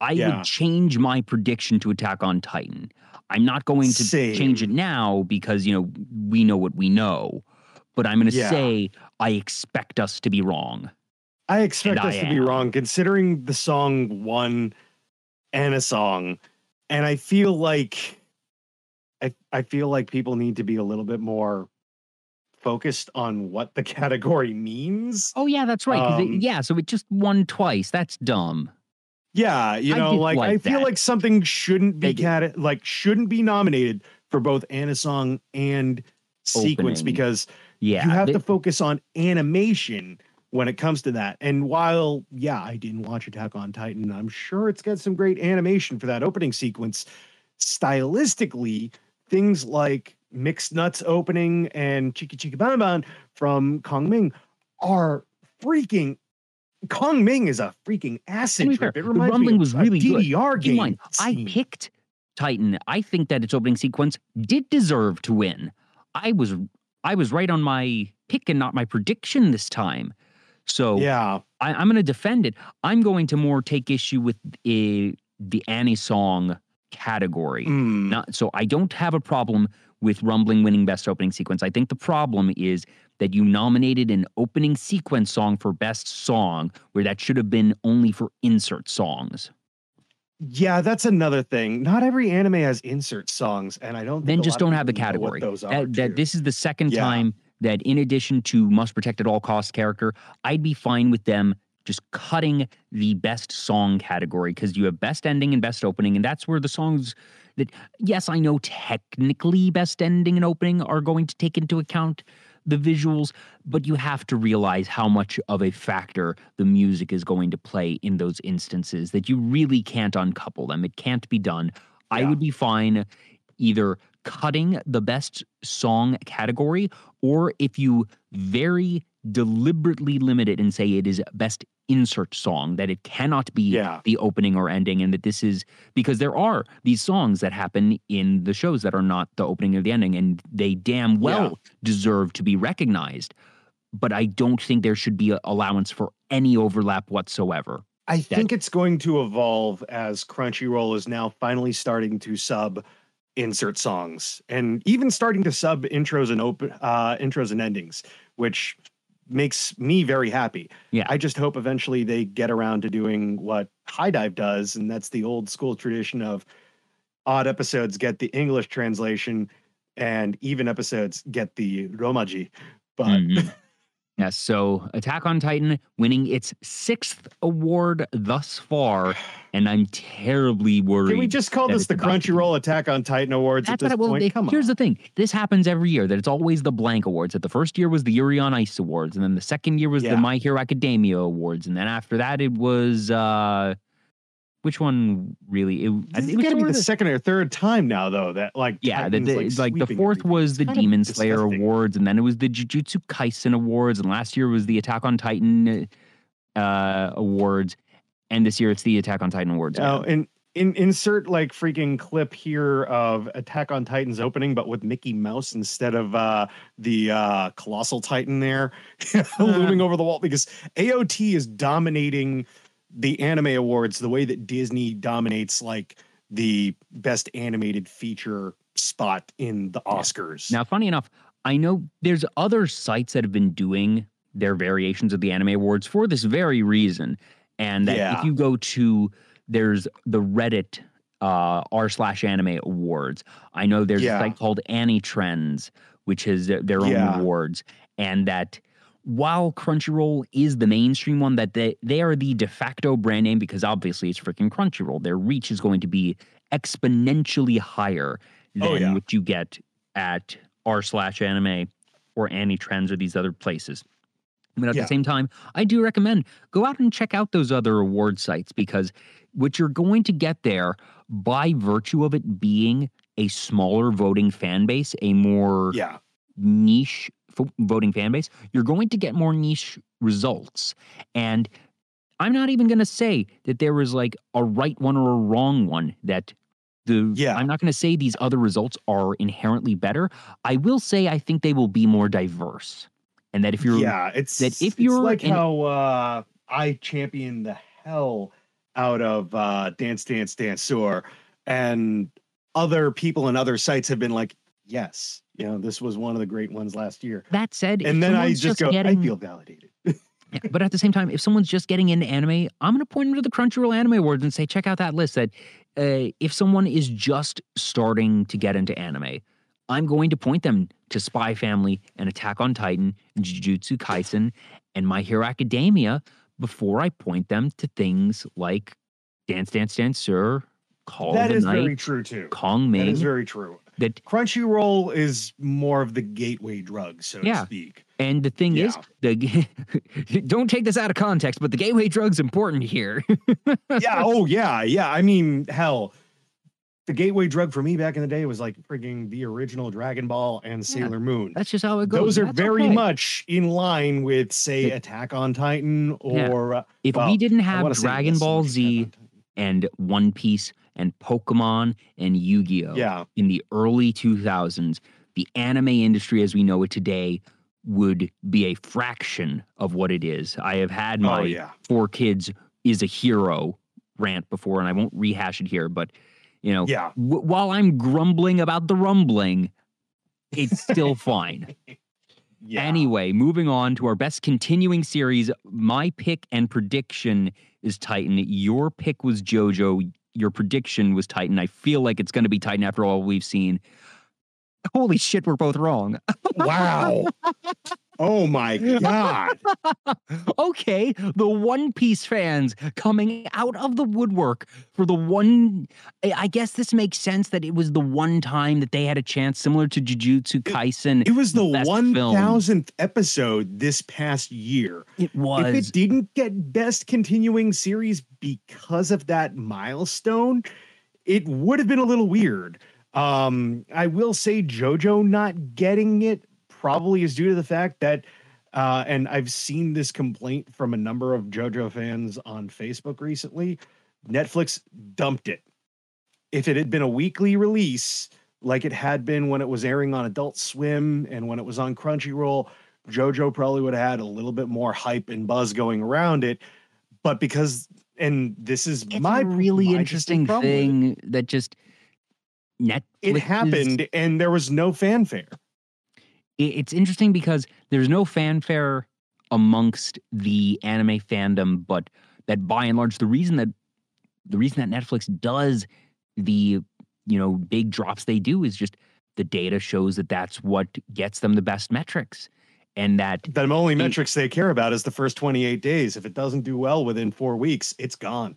I Yeah. would change my prediction to Attack on Titan. I'm not going to change it now because you know we know what we know, but I'm going to Yeah. say I expect us to be wrong. I expect us I to be wrong, considering the song won and a song, and I feel like I I feel like people need to be a little bit more focused on what the category means. Oh yeah, that's right. 'cause it- Um, yeah, so it just won twice. That's dumb. Yeah, you know, did like, I like feel like something shouldn't be cat like shouldn't be nominated for both Anna song and sequence Opening. because Yeah, you have they- to focus on animation when it comes to that. And while, yeah, I didn't watch Attack on Titan, I'm sure it's got some great animation for that opening sequence. Stylistically, things like Mixed Nuts opening and Chiki Chiki Ban Ban from Kongming are freaking. Kongming is a freaking acid trip. Fair, it reminds the rumbling me was really DDR good. game. Mind, I picked Titan. I think that its opening sequence did deserve to win. I was I was right on my pick and not my prediction this time. So yeah, I, am going to defend it. I'm going to more take issue with a, the Annie song category. Mm. Not, so I don't have a problem with Rumbling winning best opening sequence. I think the problem is that you nominated an opening sequence song for best song where that should have been only for insert songs. Yeah, that's another thing. Not every anime has insert songs, and I don't. Then just don't have the category. That, that this is the second yeah. time that, in addition to must protect at all costs character, I'd be fine with them just cutting the best song category because you have best ending and best opening, and that's where the songs that yes, I know technically best ending and opening are going to take into account the visuals, but you have to realize how much of a factor the music is going to play in those instances that you really can't uncouple them. It can't be done. Yeah. I would be fine either cutting the best song category or if you very deliberately limit it and say it is best insert song that it cannot be yeah. the opening or ending and that this is because there are these songs that happen in the shows that are not the opening or the ending and they damn well yeah. deserve to be recognized but i don't think there should be allowance for any overlap whatsoever i that, think it's going to evolve as crunchyroll is now finally starting to sub insert songs and even starting to sub intros and open uh intros and endings which makes me very happy. Yeah. I just hope eventually they get around to doing what HIDIVE does, and that's the old school tradition of odd episodes get the English translation and even episodes get the Romaji. But mm-hmm. Yes, so Attack on Titan winning its sixth award thus far, and I'm terribly worried. Can we just call this the Crunchyroll Attack on Titan Awards That's at this what, point? They, Come here's on. the thing: this happens every year. That it's always the blank awards. That the first year was the Yuri on Ice awards, and then the second year was Yeah. the My Hero Academia awards, and then after that it was uh which one really? It, I think it was gonna be sort the the- second or third time now, though. That like yeah, the, the, like, the fourth everything. was the kind Demon Slayer disgusting. awards, and then it was the Jujutsu Kaisen awards, and last year was the Attack on Titan uh, awards, and this year it's the Attack on Titan awards. Oh, and in, insert like freaking clip here of Attack on Titan's opening, but with Mickey Mouse instead of uh, the uh, Colossal Titan there looming over the wall because AOT is dominating the anime awards the way that Disney dominates like the best animated feature spot in the Oscars. Now, funny enough, I know there's other sites that have been doing their variations of the anime awards for this very reason, and that Yeah. if you go to there's the Reddit uh, r slash anime awards. I know there's Yeah. a site called AniTrendz, which has their their own Yeah. awards, and that while Crunchyroll is the mainstream one, that they they are the de facto brand name because obviously it's freaking Crunchyroll. Their reach is going to be exponentially higher oh, than Oh, yeah. what you get at r slash anime or AniTrendz or these other places. But at Yeah. the same time, I do recommend go out and check out those other award sites because what you're going to get there by virtue of it being a smaller voting fan base, a more yeah, niche voting fan base, you're going to get more niche results. And I'm not even going to say that there was like a right one or a wrong one that the Yeah. I'm not going to say these other results are inherently better. I will say I think they will be more diverse. And that if you're yeah. It's that if it's you're like in- how uh, I champion the hell out of uh, Dance Dance Danseur, and other people and other sites have been like, yes, you know, this was one of the great ones last year. that said, And then I someone's just go, getting, I feel validated. Yeah, but at the same time, if someone's just getting into anime, I'm going to point them to the Crunchyroll Anime Awards and say, check out that list. That uh, if someone is just starting to get into anime, I'm going to point them to Spy Family and Attack on Titan, and Jujutsu Kaisen, and My Hero Academia before I point them to things like Dance Dance Danseur, Call that is Night, very true too. Kong That Ming. is very true. That Crunchyroll is more of the gateway drug, so Yeah. to speak. and the thing is the don't take this out of context, but the gateway drug's important here. yeah. Oh, yeah. Yeah. I mean, hell, the gateway drug for me back in the day was like frigging the original Dragon Ball and Sailor Moon. That's just how it goes. Those are That's very okay. much in line with, say, Attack on Titan or. uh, If well, we didn't have Dragon Ball Z and One Piece and Pokemon and Yu-Gi-Oh Yeah. in the early 2000s, the anime industry as we know it today would be a fraction of what it is. I have had oh, my Oh, yeah. 4Kids is a hero rant before, and I won't rehash it here, but you know, Yeah. w- while I'm grumbling about the rumbling, it's still fine. Yeah. Anyway, moving on to our best continuing series. My pick and prediction is Titan. Your pick was JoJo. Your prediction was Titan. I feel like it's going to be Titan after all we've seen. Holy shit, we're both wrong. Wow. Oh my God. okay, the One Piece fans coming out of the woodwork for the one. I guess this makes sense that it was the one time that they had a chance, similar to Jujutsu Kaisen. It was the film. 1000th episode this past year. It was. If it didn't get best continuing series because of that milestone, it would have been a little weird. Um, I will say JoJo not getting it probably is due to the fact that uh, and I've seen this complaint from a number of JoJo fans on Facebook recently. Netflix dumped it. If it had been a weekly release, like it had been when it was airing on Adult Swim and when it was on Crunchyroll, JoJo probably would have had a little bit more hype and buzz going around it. But because, and this is it's my really my interesting distinct problem with it. thing that just Netflix. it happened and there was no fanfare. It- it's interesting because there's no fanfare amongst the anime fandom, but that by and large, the reason that the reason that Netflix does the you know big drops they do is just the data shows that that's what gets them the best metrics, and that The only It- metrics they care about is the first 28 days. If it doesn't do well within four weeks, it's gone.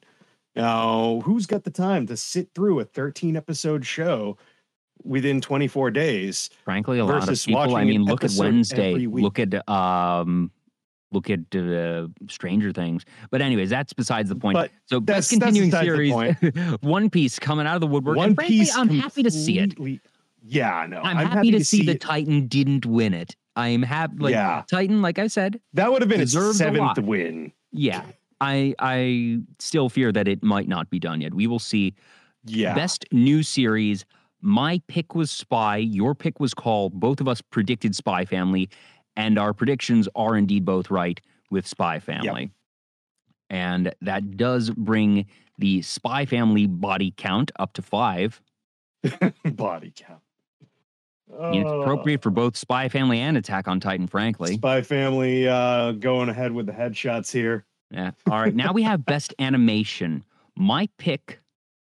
Now, who's got the time to sit through a 13 episode show within 24 days? frankly a lot of people. I mean, look at Wednesday, look at um. Look at uh, Stranger Things, but anyways, that's besides the point. But so that's- best that's continuing the series, One Piece coming out of the woodwork. One and frankly, piece. I'm happy to see it. Yeah, no, I'm, happy, to see, the. Titan didn't win it. I'm happy. Like Yeah. Titan, like I said, That would have been its seventh win. yeah. I I still fear that it might not be done yet. We will see. Yeah. Best new series. My pick was Spy. Your pick was Call. Both of us predicted Spy Family, and our predictions are indeed both right with Spy Family. And that does bring the Spy Family body count up to five. Body count. It's appropriate for both Spy Family and Attack on Titan, frankly. Spy Family uh, going ahead with the headshots here. Yeah. All right. Now we have best animation. My pick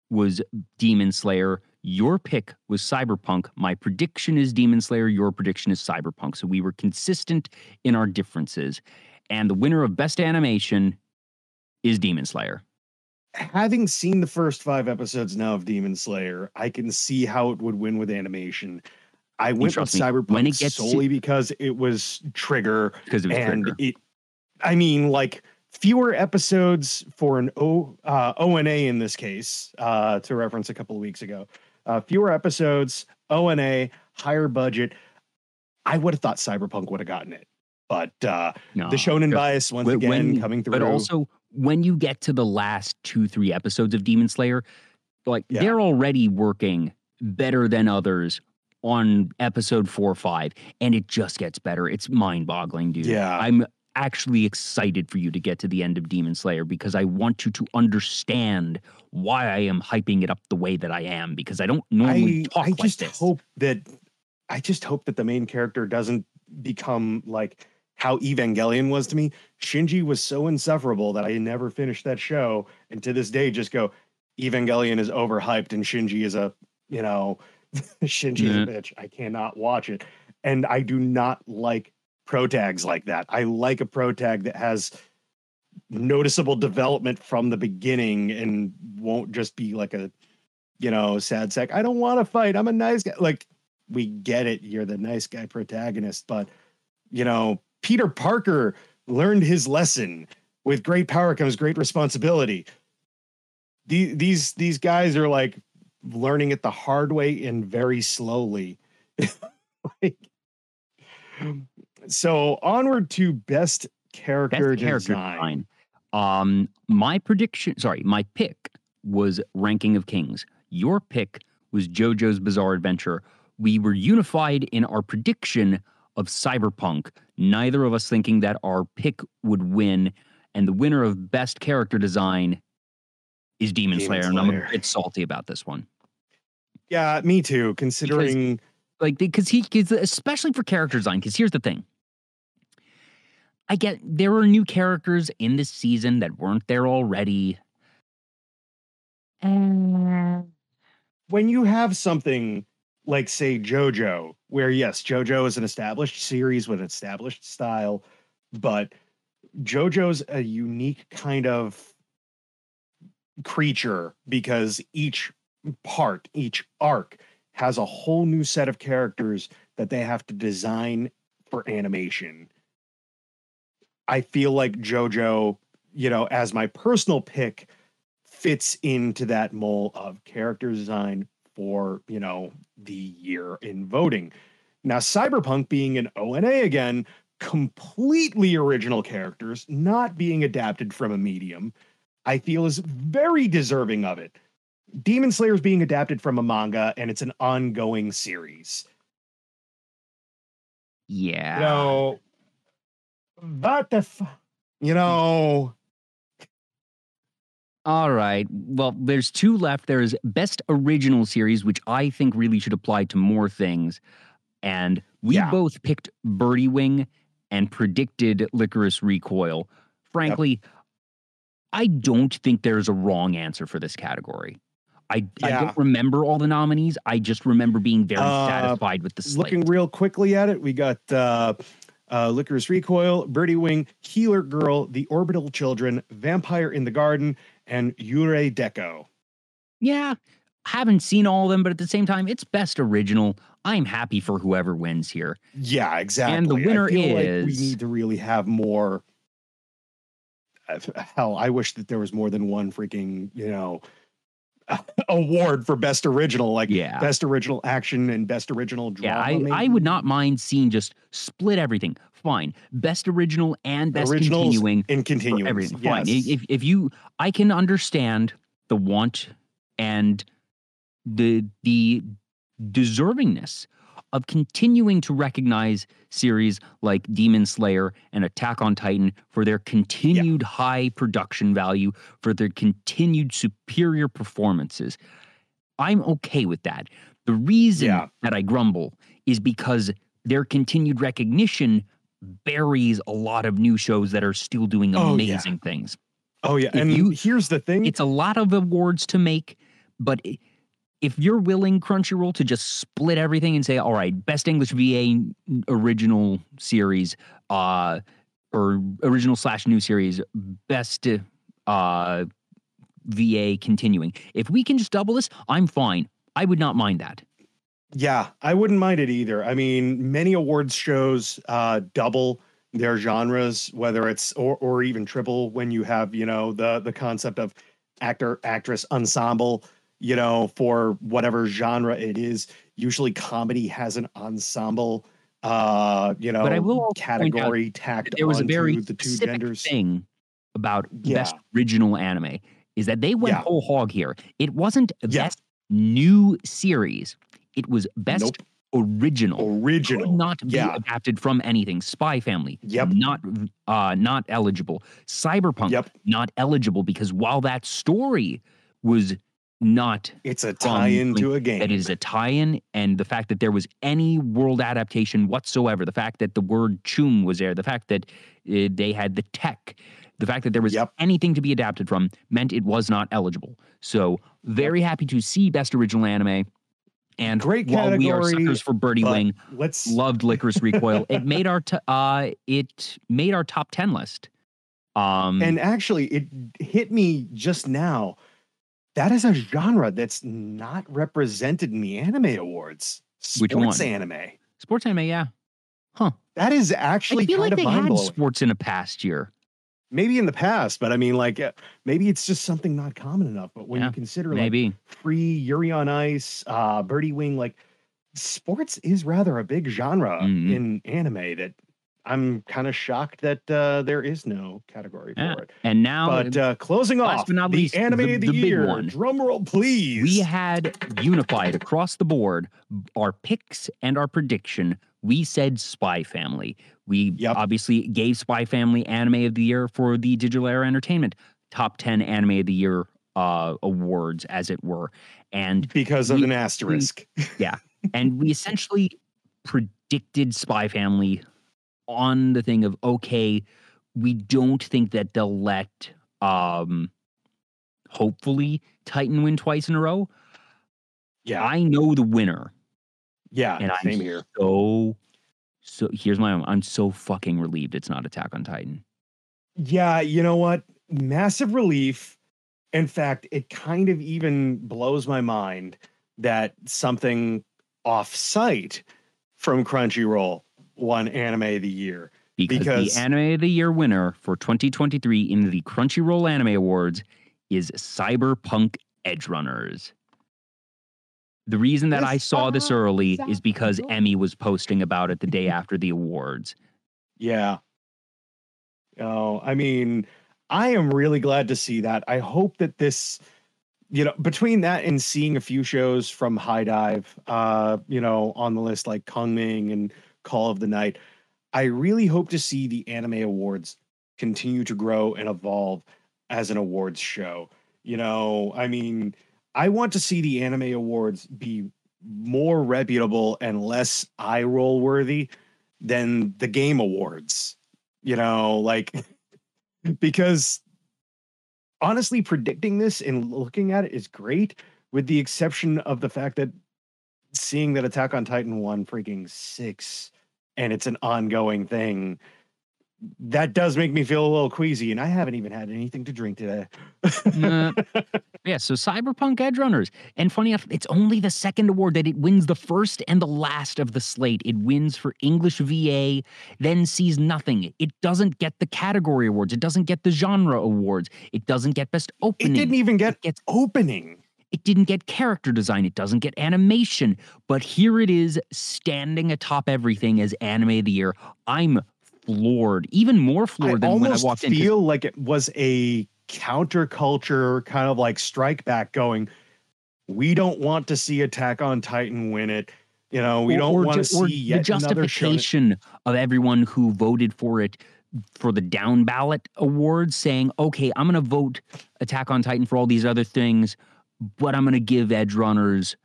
was Demon Slayer. Your pick was Cyberpunk. My prediction is Demon Slayer. Your prediction is Cyberpunk. So we were consistent in our differences. And the winner of best animation is Demon Slayer. having seen the first five episodes now of Demon Slayer, I can see how it would win with animation. I went with me, Cyberpunk gets to- solely because it was Trigger, Because it was and Trigger. it. I mean, like fewer episodes for an O uh, ONA in this case, uh, to reference a couple of weeks ago. Uh, fewer episodes, ONA, higher budget. I would have thought Cyberpunk would have gotten it, but uh, No, the shonen bias once When- again coming through. But also, when you get to the last two, three episodes of Demon Slayer, like Yeah. they're already working better than others on episode four or five, and it just gets better. It's mind boggling, dude. Yeah. I'm actually excited for you to get to the end of Demon Slayer because I want you to understand why I am hyping it up the way that I am because I don't normally I, talk I like just this. hope that I just hope that the main character doesn't become like how Evangelion was to me. Shinji was so insufferable that I never finished that show, and to this day, just go Evangelion is overhyped and Shinji is a you know Shinji is Yeah. a bitch. I cannot watch it, and I do not like pro tags like that. I like a pro tag that has noticeable development from the beginning and won't just be like a you know, sad sack. I don't want to fight. I'm a nice guy. Like, we get it. You're the nice guy protagonist, but you know, Peter Parker learned his lesson. With great power comes great responsibility. The, these these guys are like learning it the hard way and very slowly. like, so onward to best character, Best character design. design. Um, my prediction, sorry, my pick was Ranking of Kings. Your pick was JoJo's Bizarre Adventure. We were unified in our prediction of Cyberpunk. Neither of us thinking that our pick would win, and the winner of Best Character Design is Demon, Demon Slayer, and I'm a bit salty about this one. Yeah, me too. Considering like because he because especially for character design because here's the thing i get there are new characters in this season that weren't there already when you have something like say JoJo, where yes, JoJo is an established series with an established style, but JoJo's a unique kind of creature because each part, each arc has a whole new set of characters that they have to design for animation. I feel like JoJo, you know, as my personal pick, fits into that mold of character design for, you know, the year in voting. Now, Cyberpunk being an ONA again, completely original characters, not being adapted from a medium, I feel is very deserving of it. Demon Slayer is being adapted from a manga and it's an ongoing series. yeah You know, what the f- you know, all right. Well there's two left. There's best original series which i think really should apply to more things. And we Yeah. both picked birdie wing and predicted Lycoris Recoil. Frankly i don't think there's a wrong answer for this category. I, I don't remember all the nominees. I just remember being very Uh, satisfied with the slate. looking real quickly at it, we got uh, uh, Lycoris Recoil, Birdie Wing, Healer Girl, The Orbital Children, Vampire in the Garden, and Yurei Deco. Yeah, haven't seen all of them, but at the same time, it's best original. I'm happy for whoever wins here. Yeah, exactly. And the winner I feel like we need to really have more. Hell, I wish that there was more than one freaking, you know, award for best original, like Yeah. best original action and best original drama. Yeah, I, I would not mind seeing just split everything. Fine. Best original and best Originals continuing. in for continuing. everything. Fine. Yes. If if you I can understand the want and the the deservingness of continuing to recognize series like Demon Slayer and Attack on Titan for their continued high production value, for their continued superior performances. I'm okay with that. The reason Yeah. that I grumble is because their continued recognition buries a lot of new shows that are still doing Oh, yeah. amazing things. oh yeah, if and you- here's the thing. It's a lot of awards to make, but if you're willing, Crunchyroll, to just split everything and say, all right, best English VA original series, uh, or original slash new series, best uh, VA continuing. If we can just double this, I'm fine. I would not mind that. Yeah, I wouldn't mind it either. I mean, many awards shows uh, double their genres, whether it's or or even triple when you have you know the the concept of actor actress ensemble. You know, for whatever genre it is. Usually, comedy has an ensemble. Uh, you know, But I will category tacked there was a very the two specific genders. thing about best original anime is that they went Yeah. whole hog here. It wasn't Yeah. best new series. It was best Nope. original. Original. Could not be Yeah. adapted from anything. Spy Family. Yep. Not uh not eligible. Cyberpunk. Yep. Not eligible because while that story was not It's a tie-in to a game. that is a tie-in and the fact that there was any world adaptation whatsoever the fact that the word choom was there the fact that uh, they had the tech the fact that there was Yep. anything to be adapted from meant it was not eligible so very happy to see best original anime and Great while we are suckers for birdie wing Let's loved Lycoris Recoil it made our t- uh it made our top 10 list um and actually it hit me just now that is a genre that's not represented in the anime awards. Which Sports one? anime. Sports anime, yeah. Huh. That is actually I feel kind like of they had sports in the past year. Maybe in the past, but I mean, like, uh, maybe it's just something not common enough. But when Yeah, you consider like Maybe. free Yuri on Ice, uh, Birdie Wing, like sports is rather a big genre Mhm. in anime that I'm kind of shocked that uh, there is no category Yeah. for it. And now But uh, closing last off, but not the least, anime the- of the, the big year. one. Drum roll, please. we had unified across the board our picks and our prediction. We said Spy Family. We Yep. obviously gave Spy Family Anime of the Year for the Digital Era Entertainment top 10 Anime of the Year uh, awards, as it were. And because of we- an asterisk. Yeah. And we essentially predicted Spy Family on the thing of okay, we don't think that they'll let um hopefully Titan win twice in a row. yeah, I know the winner, yeah, and same I'm here. so so. Here's my. I'm so fucking relieved it's not Attack on Titan. Yeah, you know what? Massive relief. In fact, it kind of even blows my mind that something off site from Crunchyroll won anime of the year. Because, Because- the Anime of the Year winner for 2023 in the Crunchyroll Anime Awards is Cyberpunk Edgerunners. The reason that I saw this early is because Emmy was posting about it the day after the awards. Yeah. Oh, I mean, I am really glad to see that. I hope that this, you know, between that and seeing a few shows from HIDIVE, uh, you know, on the list like Kongming and Call of the Night, I really hope to see the anime awards continue to grow and evolve as an awards show. You know, I mean, I want to see the anime awards be more reputable and less eye roll worthy than the game awards. You know, like because honestly, predicting this and looking at it is great, with the exception of the fact that seeing that Attack on Titan won freaking six and it's an ongoing thing. That does make me feel a little queasy, and I haven't even had anything to drink today. Nah. Yeah, so Cyberpunk Edgerunners. And funny enough, it's only the second award that it wins the first and the last of the slate. It wins for English VA, then sees nothing. It doesn't get the category awards. It doesn't get the genre awards. It doesn't get best opening. it didn't even get It gets opening. It didn't get character design. It doesn't get animation. But here it is standing atop everything as anime of the year. I'm floored, even more floored I than when I almost walked in. 'cause feel like it was a counterculture kind of like strike back going, we don't want to see Attack on Titan win it. You know, we or- don't want to see yet the justification of everyone who voted for it for the down ballot awards saying okay i'm going to vote attack on titan for all these other things but i'm going to give Edgerunners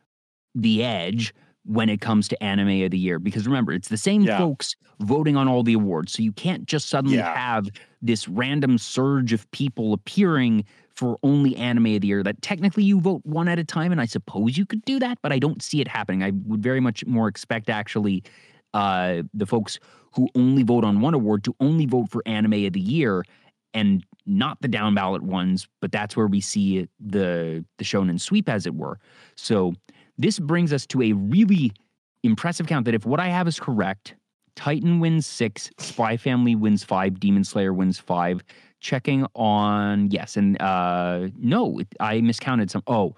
the edge when it comes to anime of the year because remember it's the same Yeah. folks voting on all the awards so you can't just suddenly Yeah. have this random surge of people appearing for only anime of the year that technically you vote one at a time and i suppose you could do that but i don't see it happening i would very much more expect actually uh, the folks who only vote on one award to only vote for anime of the year and not the down ballot ones but that's where we see the the shonen sweep as it were. So this brings us to a really impressive count that if what i have is correct titan wins six spy family wins five demon slayer wins five. Checking on yes and uh no i miscounted some oh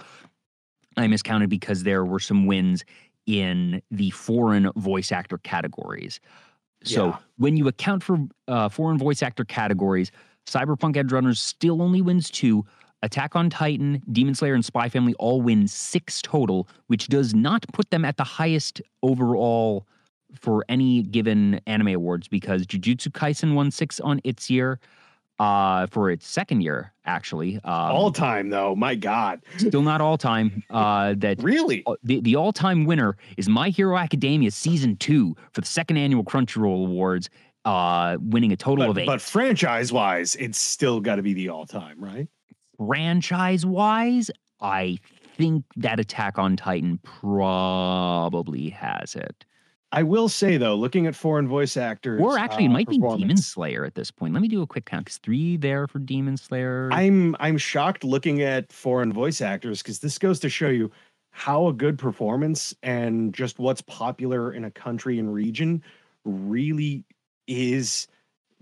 i miscounted because there were some wins in the foreign voice actor categories. So Yeah. when you account for uh, foreign voice actor categories cyberpunk Edgerunners still only wins two attack on titan demon slayer and spy family all win six total which does not put them at the highest overall for any given anime awards because Jujutsu Kaisen won six on its year, uh, for its second year actually. Um, All time though, my God, still not all time. Uh, that really? uh, the the all time winner is My Hero Academia season two for the second annual Crunchyroll Awards, uh, winning a total But, of eight. but franchise wise, it's still got to be the all time, right? Franchise wise, I think that Attack on Titan probably has it. I will say though, looking at foreign voice actors, or actually, it uh, might be Demon Slayer at this point. Let me do a quick count. 'cause three there for Demon Slayer. I'm I'm shocked looking at foreign voice actors because this goes to show you how a good performance and just what's popular in a country and region really is.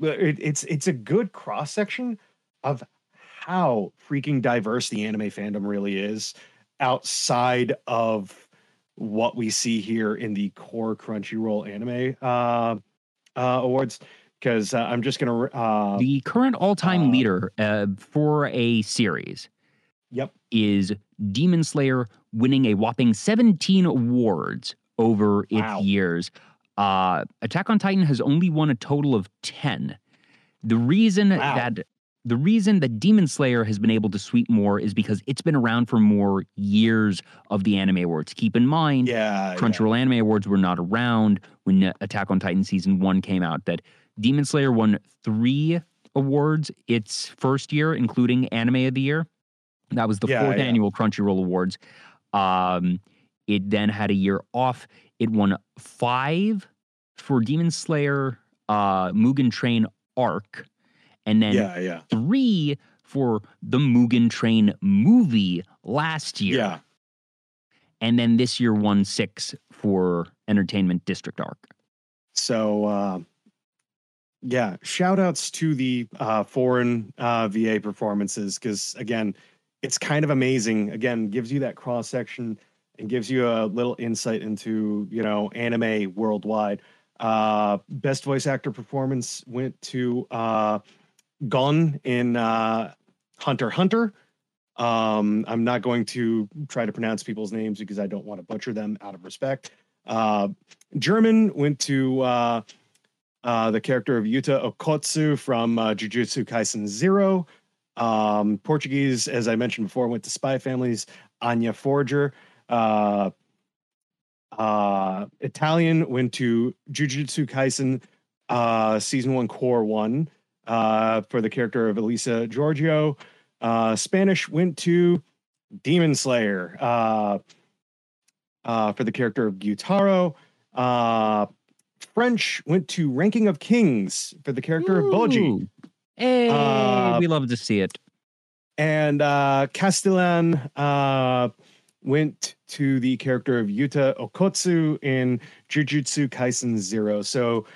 It, it's it's a good cross section of how freaking diverse the anime fandom really is outside of what we see here in the core Crunchyroll anime uh, uh, awards. Because uh, I'm just gonna uh, the current all-time uh, leader uh, for a series yep is Demon Slayer winning a whopping 17 awards over its Wow. years. Uh, Attack on Titan has only won a total of 10. The reason Wow. that the reason that Demon Slayer has been able to sweep more is because it's been around for more years of the anime awards. Keep in mind, yeah Crunchyroll Anime Awards were not around when Attack on Titan season one came out. That Demon Slayer won three awards its first year, including Anime of the Year. That was the Yeah, fourth yeah. annual Crunchyroll Awards. Um, it then had a year off. It won five for Demon Slayer uh, Mugen Train Arc, and then yeah yeah three for the Mugen Train movie last year yeah and then this year won six for Entertainment District Arc. So uh, yeah, shout outs to the uh, foreign uh, VA performances because again, it's kind of amazing. Again, gives you that cross section and gives you a little insight into you know anime worldwide. Uh, best voice actor performance went to uh, Gon in uh, Hunter Hunter. Um, I'm not going to try to pronounce people's names because I don't want to butcher them out of respect. Uh, German went to uh, uh, the character of Yuta Okotsu from uh, Jujutsu Kaisen Zero. Um, Portuguese, as I mentioned before, went to Spy Families. Anya Forger. Uh, uh, Italian went to Jujutsu Kaisen uh, season one, cour one, uh, for the character of Elisa Giorgio. Uh, Spanish went to Demon Slayer uh, uh, for the character of Gyutaro. Uh, French went to Ranking of Kings for the character of Bojji. Hey, Uh, we love to see it. And uh, Castilian uh, went to the character of Yuta Okotsu in Jujutsu Kaisen Zero. So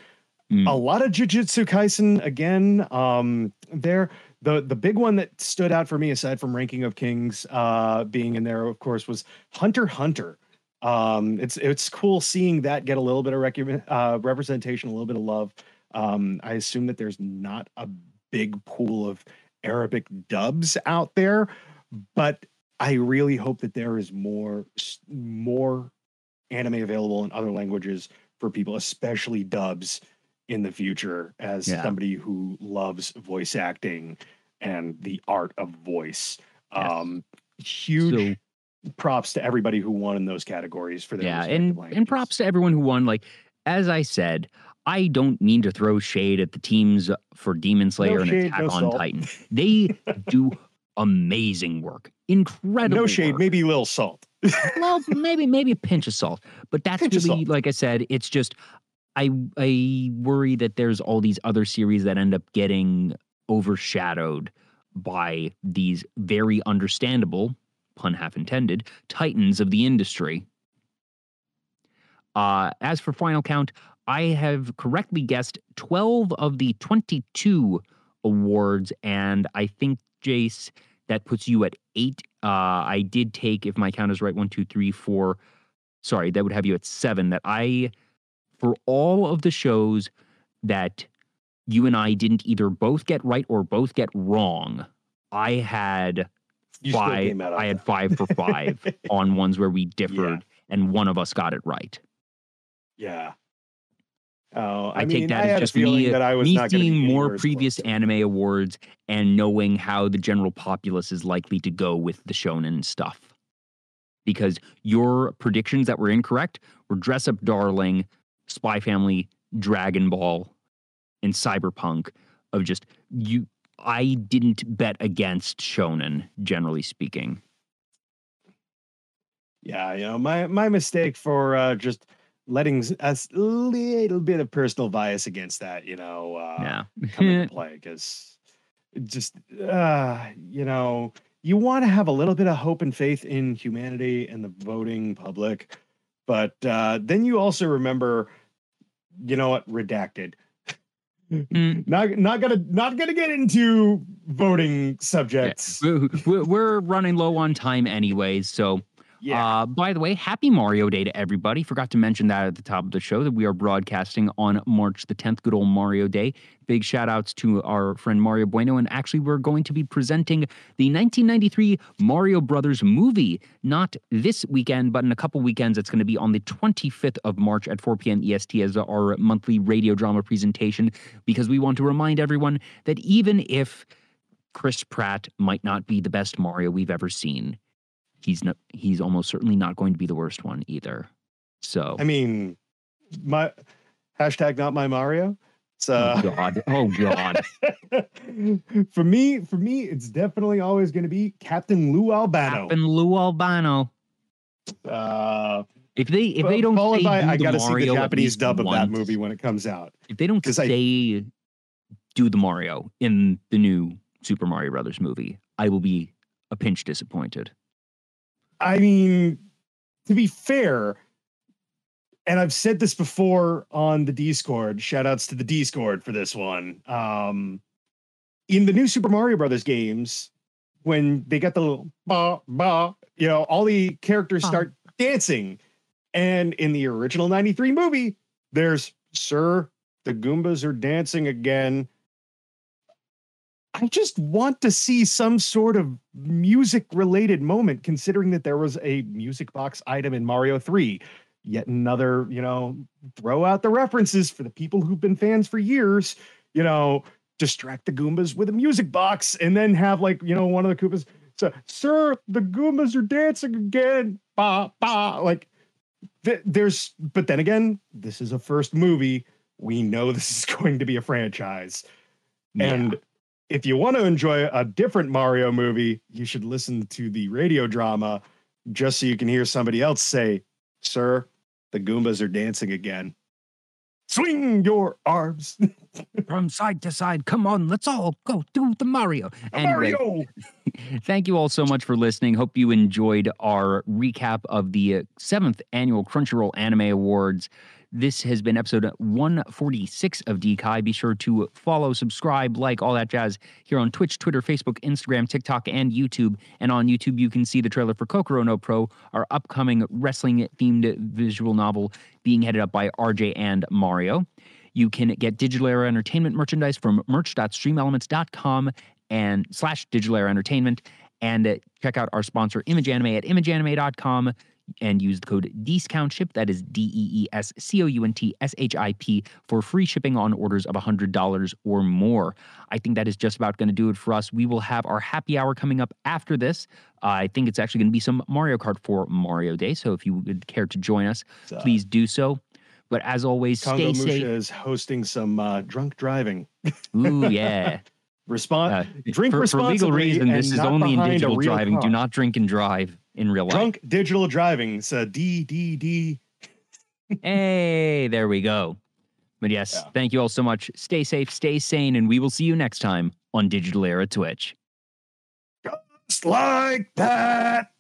Mm. a lot of Jujutsu Kaisen again. Um, there, the the big one that stood out for me, aside from Ranking of Kings uh, being in there, of course, was Hunter Hunter. Um, it's it's cool seeing that get a little bit of rec- uh, representation, a little bit of love. Um, I assume that there's not a big pool of Arabic dubs out there, but I really hope that there is more more anime available in other languages for people, especially dubs in the future. As Yeah. somebody who loves voice acting and the art of voice, Yes. um, huge props to everybody who won in those categories for their yeah, and and props to everyone who won. Like as I said, I don't mean to throw shade at the teams for Demon Slayer and shade, Attack no on. Titan. They do amazing work, incredible. no shade, work. maybe a little salt. well, maybe maybe a pinch of salt, but that's Pinch really like I said. It's just I I worry that there's all these other series that end up getting overshadowed by these very understandable pun half intended titans of the industry. Uh, as for final count, I have correctly guessed 12 of the 22 awards, and I think Jace that puts you at eight. Uh, I did take, if my count is right, one, two, three, four. Sorry, that would have you at seven. That I, for all of the shows that you and I didn't either both get right or both get wrong, I had You five. came out on I had five for five on ones where we differed, and one of us got it right. Yeah. Oh, I, I, mean, take that I as just me, that I was me not seeing more previous anime awards and knowing how the general populace is likely to go with the shonen stuff. Because your predictions that were incorrect were Dress Up Darling, Spy Family, Dragon Ball, and Cyberpunk. Of just you, I didn't bet against shonen, generally speaking. Yeah, you know, my my mistake for uh, just letting a little bit of personal bias against that, you know, uh, yeah. come into play because just, uh, you know, you want to have a little bit of hope and faith in humanity and the voting public, but uh, then you also remember, you know what, redacted. Mm. not not gonna not gonna get into voting subjects. Yeah. We're, we're running low on time anyways, so yeah. Uh, by the way, happy Mario Day to everybody. Forgot to mention that at the top of the show that we are broadcasting on March the 10th, good old Mario Day. Big shout outs to our friend Mario Bueno. And actually, we're going to be presenting the 1993 Mario Brothers movie, not this weekend, but in a couple weekends. It's going to be on the 25th of March at 4 p.m. EST as our monthly radio drama presentation, because we want to remind everyone that even if Chris Pratt might not be the best Mario we've ever seen, he's not he's almost certainly not going to be the worst one either. So I mean, my hashtag not my Mario. So oh God, oh God. for me, for me, it's definitely always going to be Captain Lou Albano. Captain Lou Albano. Uh, if they if they don't followed by, I got to see the Japanese dub of that movie when it comes out. If they don't say I, do the Mario in the new Super Mario Brothers movie, I will be a pinch disappointed. I mean, to be fair, and I've said this before on the Discord, shout outs to the Discord for this one. Um, in the new Super Mario Brothers games, when they get the little ba ba, you know, all the characters start dancing. And in the original 93 movie, there's Sir, the Goombas are dancing again. I just want to see some sort of music related moment, considering that there was a music box item in Mario 3. Yet another, you know, throw out the references for the people who've been fans for years, you know, distract the Goombas with a music box and then have like, you know, one of the Koopas. So, sir, the Goombas are dancing again. Ba, ba. Like, th- there's, but then again, this is a first movie. We know this is going to be a franchise. Yeah. And if you want to enjoy a different Mario movie, you should listen to the radio drama just so you can hear somebody else say, Sir, the Goombas are dancing again. Swing your arms from side to side. Come on, let's all go do the Mario. Anyway, Mario. thank you all so much for listening. Hope you enjoyed our recap of the seventh annual Crunchyroll Anime Awards. This has been episode 146 of DKI. Be sure to follow, subscribe, like, all that jazz here on Twitch, Twitter, Facebook, Instagram, TikTok, and YouTube. And on YouTube, you can see the trailer for Kokoro no Pro, our upcoming wrestling themed visual novel being headed up by RJ and Mario. You can get Digital Era Entertainment merchandise from merch.streamelements.com and slash Digital Era Entertainment. And check out our sponsor, Image Anime, at imageanime.com and use the code DESCOUNTSHIP, that is D E E S C O U N T S H I P, for free shipping on orders of $100 or more. I think that is just about going to do it for us. We will have our happy hour coming up after this. Uh, I think it's actually going to be some Mario Kart for Mario Day. So if you would care to join us, uh, please do so. But as always, Congo stay Musha safe. is hosting some uh, drunk driving. Ooh, yeah. Respond. Uh, drink for, responsibly. For legal reason, this is only in digital driving. Car. Do not drink and drive in real life. Drunk digital driving. It's a D D D. hey, there we go. But yes, yeah. thank you all so much. Stay safe, stay sane, and we will see you next time on Digital Era Twitch. Just like that.